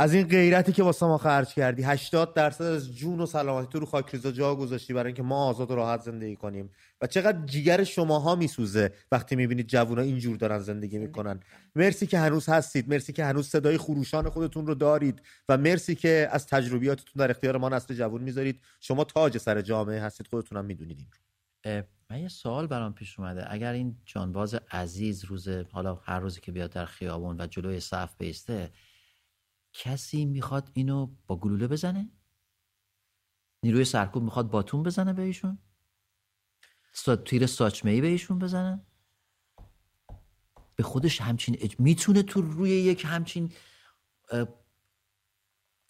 از این غیرتی که واسه ما خرج کردی. 80 درصد از جون و سلامتی تو رو خاکریزا جا گذاشتی برای اینکه ما آزاد و راحت زندگی کنیم. و چقدر جیگر شماها میسوزه وقتی می‌بینید جوونا اینجور دارن زندگی می‌کنن. مرسی که هنوز هستید. مرسی که هنوز صدای خروشان خودتون رو دارید. و مرسی که از تجربیاتتون در اختیار ما نسل جوون می‌ذارید. شما تاج سر جامعه هستید. خودتونم می‌دونید این رو. من یه سوال برام پیش اومده. اگر این جانباز عزیز روز حالا هر روزی که بیاد در خیابون و جلوی صف بیسته کسی می‌خواد اینو با گلوله بزنه؟ نیروی سرکوب می‌خواد باتون بزنه به ایشون؟ سا... تیر ساچمه ای به ایشون بزنه؟ به خودش همچین اج... می‌تونه تو روی یک همچین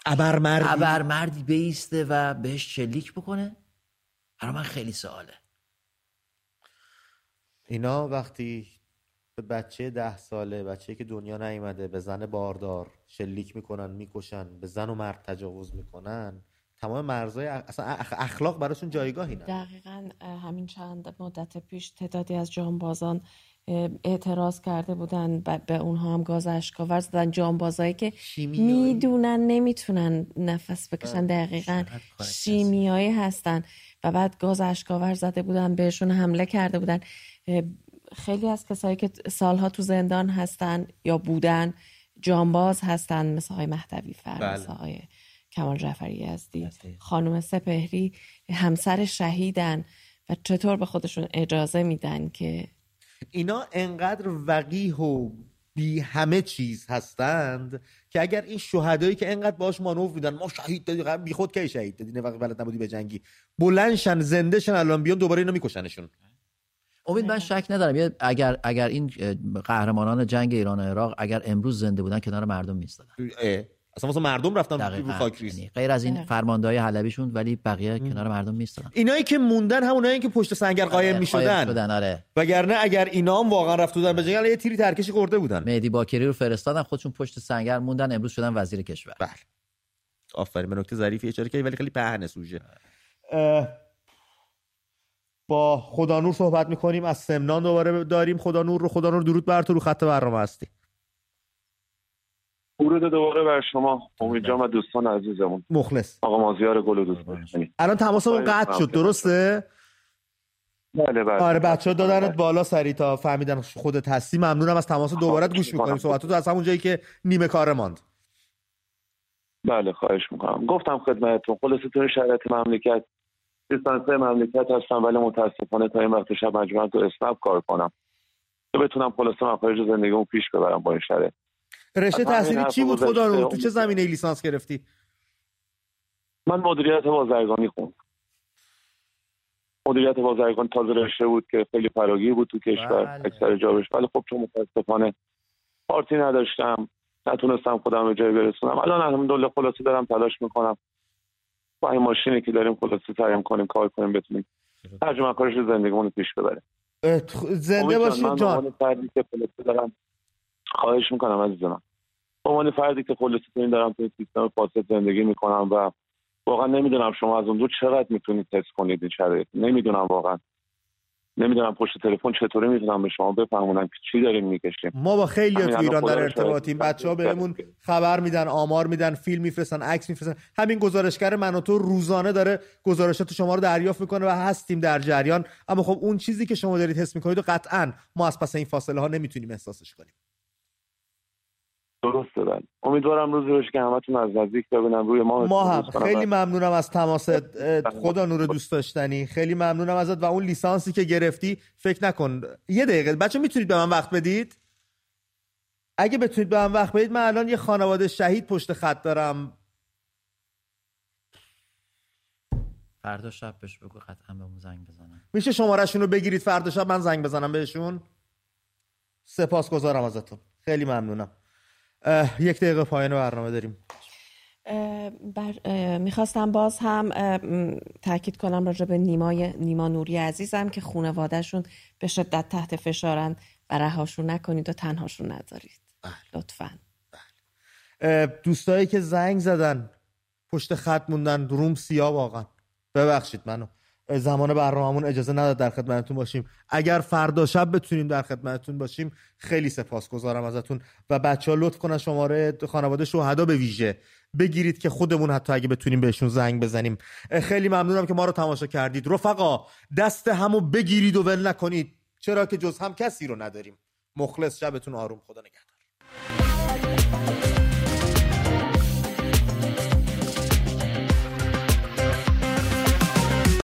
ابرمردی؟ ابرمردی بیسته و بهش شلیک بکنه؟ برای من خیلی سواله. اینا وقتی به بچه ده ساله بچه که دنیا نیومده به زن باردار شلیک می‌کنن می‌کشن به زن و مرد تجاوز می‌کنن. تمام مرزهای اصلا اخلاق براشون جایگاهی نه. دقیقا همین چند مدت پیش تعدادی از جانبازان اعتراض کرده بودن به اونها هم گاز اشکاور زدن. جانبازایی که می‌دونن نمی‌تونن نفس بکشن. دقیقا شیمیایی هستن و بعد گاز اشکاور زده بودن بهشون حمله کرده بودن. خیلی از کسایی که سالها تو زندان هستن یا بودن جانباز هستن مثل های مهدوی فر بله. مثل های کمال جعفری یزدی خانم سپهری همسر شهیدن و چطور به خودشون اجازه میدن که اینا انقدر وقیح و بی همه چیز هستند که اگر این شهدایی که انقدر باش مانور میدن ما شهید دادی بی خود کی شهید دادی؟ نه وقت بلد نبودی به جنگی. بلندشن زنده شن الان بیان دوباره اینا میکشنشون. امید من شک ندارم. اگر اگر این قهرمانان جنگ ایران و عراق اگر امروز زنده بودن کنار مردم میستادن اصلا واسه مردم رفتن رو خاک یعنی غیر از این فرماندهای حلبیشون ولی بقیه کنار مردم میستادن اینایی که موندن همونایی که پشت سنگر قایم می‌شدن. شدن آره. وگرنه اگر اینا هم واقعا رفت بودن به جنگ یه تیری ترکشی خورده بودن. مهدی باکری رو فرستادن خودشون پشت سنگر موندن امروز شدن وزیر کشور. بله. آفرین به نکته ظریفی اشاره کردی ولی خیلی پهنه سوژه. با خدا نور صحبت می‌کنیم از سمنان دوباره داریم. خدا نور رو خدا نور درود بر تو رو خط برنامه هستی. درود دوباره بر شما امید جان و دوستان عزیزمون. مخلص. آقا مازیار گل و دوست. الان تماسمون قطع شد درسته؟ بله بله. آره بچه ها دادنت بالا سری تا فهمیدن خودت هستی. ممنونم از تماس دوباره گوش می‌کنیم. صحبتاتو از همون جایی که نیمه کار ماند. بله خواهش می‌کنم. گفتم خدمتتون خلاصه تو این شرایط مملکت لیسانس مملکت هستم ولی متاسفانه تا این وقت شب مجبورم تو اسنپ کار کنم. که بتونم خلاصه مخارج زندگیمو پیش ببرم با این شرایط. رشته تحصیلی چی بود؟ خدا رو تو چه زمینه لیسانس گرفتی؟ من مدیریت بازرگانی خوندم. مدیریت بازرگانی تازه رشته بود که خیلی فراگیر بود تو کشور بله. اکثر جابش. ولی خب چون متاسفانه پارتی نداشتم. نتونستم خودم به جای برسونم. الان الحمدلله خلاصه دارم تلاش می‌کنم. با این ماشینی که داریم خلاصه سعی کنیم کار کنیم بتونیم ترجمه کارش زندگیمون رو پیش ببریم. زنده امید جان، فردی که خلاصه دارم خواهش می‌کنم عزیز من به عنوان فردی که خلاصه تو این دارم تو این سیستم فاسد زندگی می‌کنم و واقعا نمی‌دونم شما از اون دو چقدر می‌تونید تست کنید این شرایط. نمی‌دونم واقعا. نمی‌دونم پشت تلفن چطوری می‌تونم به شما بفهمونم که چی داریم می‌کشیم. ما با خیلی تو ایران در. ارتباطیم. بچه ها بهمون خبر میدن آمار میدن فیلم میفرستن عکس میفرستن. همین گزارشگر من و تو روزانه داره گزارشات شما رو دریافت می‌کنه و هستیم در جریان. اما خب اون چیزی که شما دارید حس می‌کنید و قطعا ما از پس این فاصله ها نمی‌تونیم احساسش کنیم. درسته بله امیدوارم روزی باشه که همتون از نزدیک ببینم. روی ما ما هم خیلی ممنونم از تماست خدا نور دوست داشتنی. خیلی ممنونم ازت و اون لیسانسی که گرفتی فکر نکن. یه دقیقه. بچه می‌تونید به من وقت بدید؟ اگه بتونید به من وقت بدید من الان یه خانواده شهید پشت خط دارم. فردا شب بهش بگو قطعا بهمون زنگ بزنن میشه شمارهشون رو بگیرید؟ فردا شب من زنگ بزنم بهشون. سپاسگزارم ازتون. خیلی ممنونم. یک دقیقه پایان برنامه داریم. بر می‌خواستم باز هم تاکید کنم راجع به نیمای نیما نوری عزیزم که خانوادهشون به شدت تحت فشارن و رهاشون نکنید و تنهاشون نذارید. لطفا. اه، دوستایی که زنگ زدن پشت خط موندن روم سیاه واقعا. ببخشید منو. زمان برنامه‌مون اجازه نداد در خدمتتون باشیم. اگر فردا شب بتونیم در خدمتتون باشیم خیلی سپاسگزارم ازتون. و بچه ها لطف کنن شماره خانواده شهدا به ویژه بگیرید که خودمون حتی اگه بتونیم بهشون زنگ بزنیم. خیلی ممنونم که ما رو تماشا کردید. رفقا دست همو بگیرید و ول نکنید. چرا که جز هم کسی رو نداریم. مخلص شبتون آروم خدا نگهدار.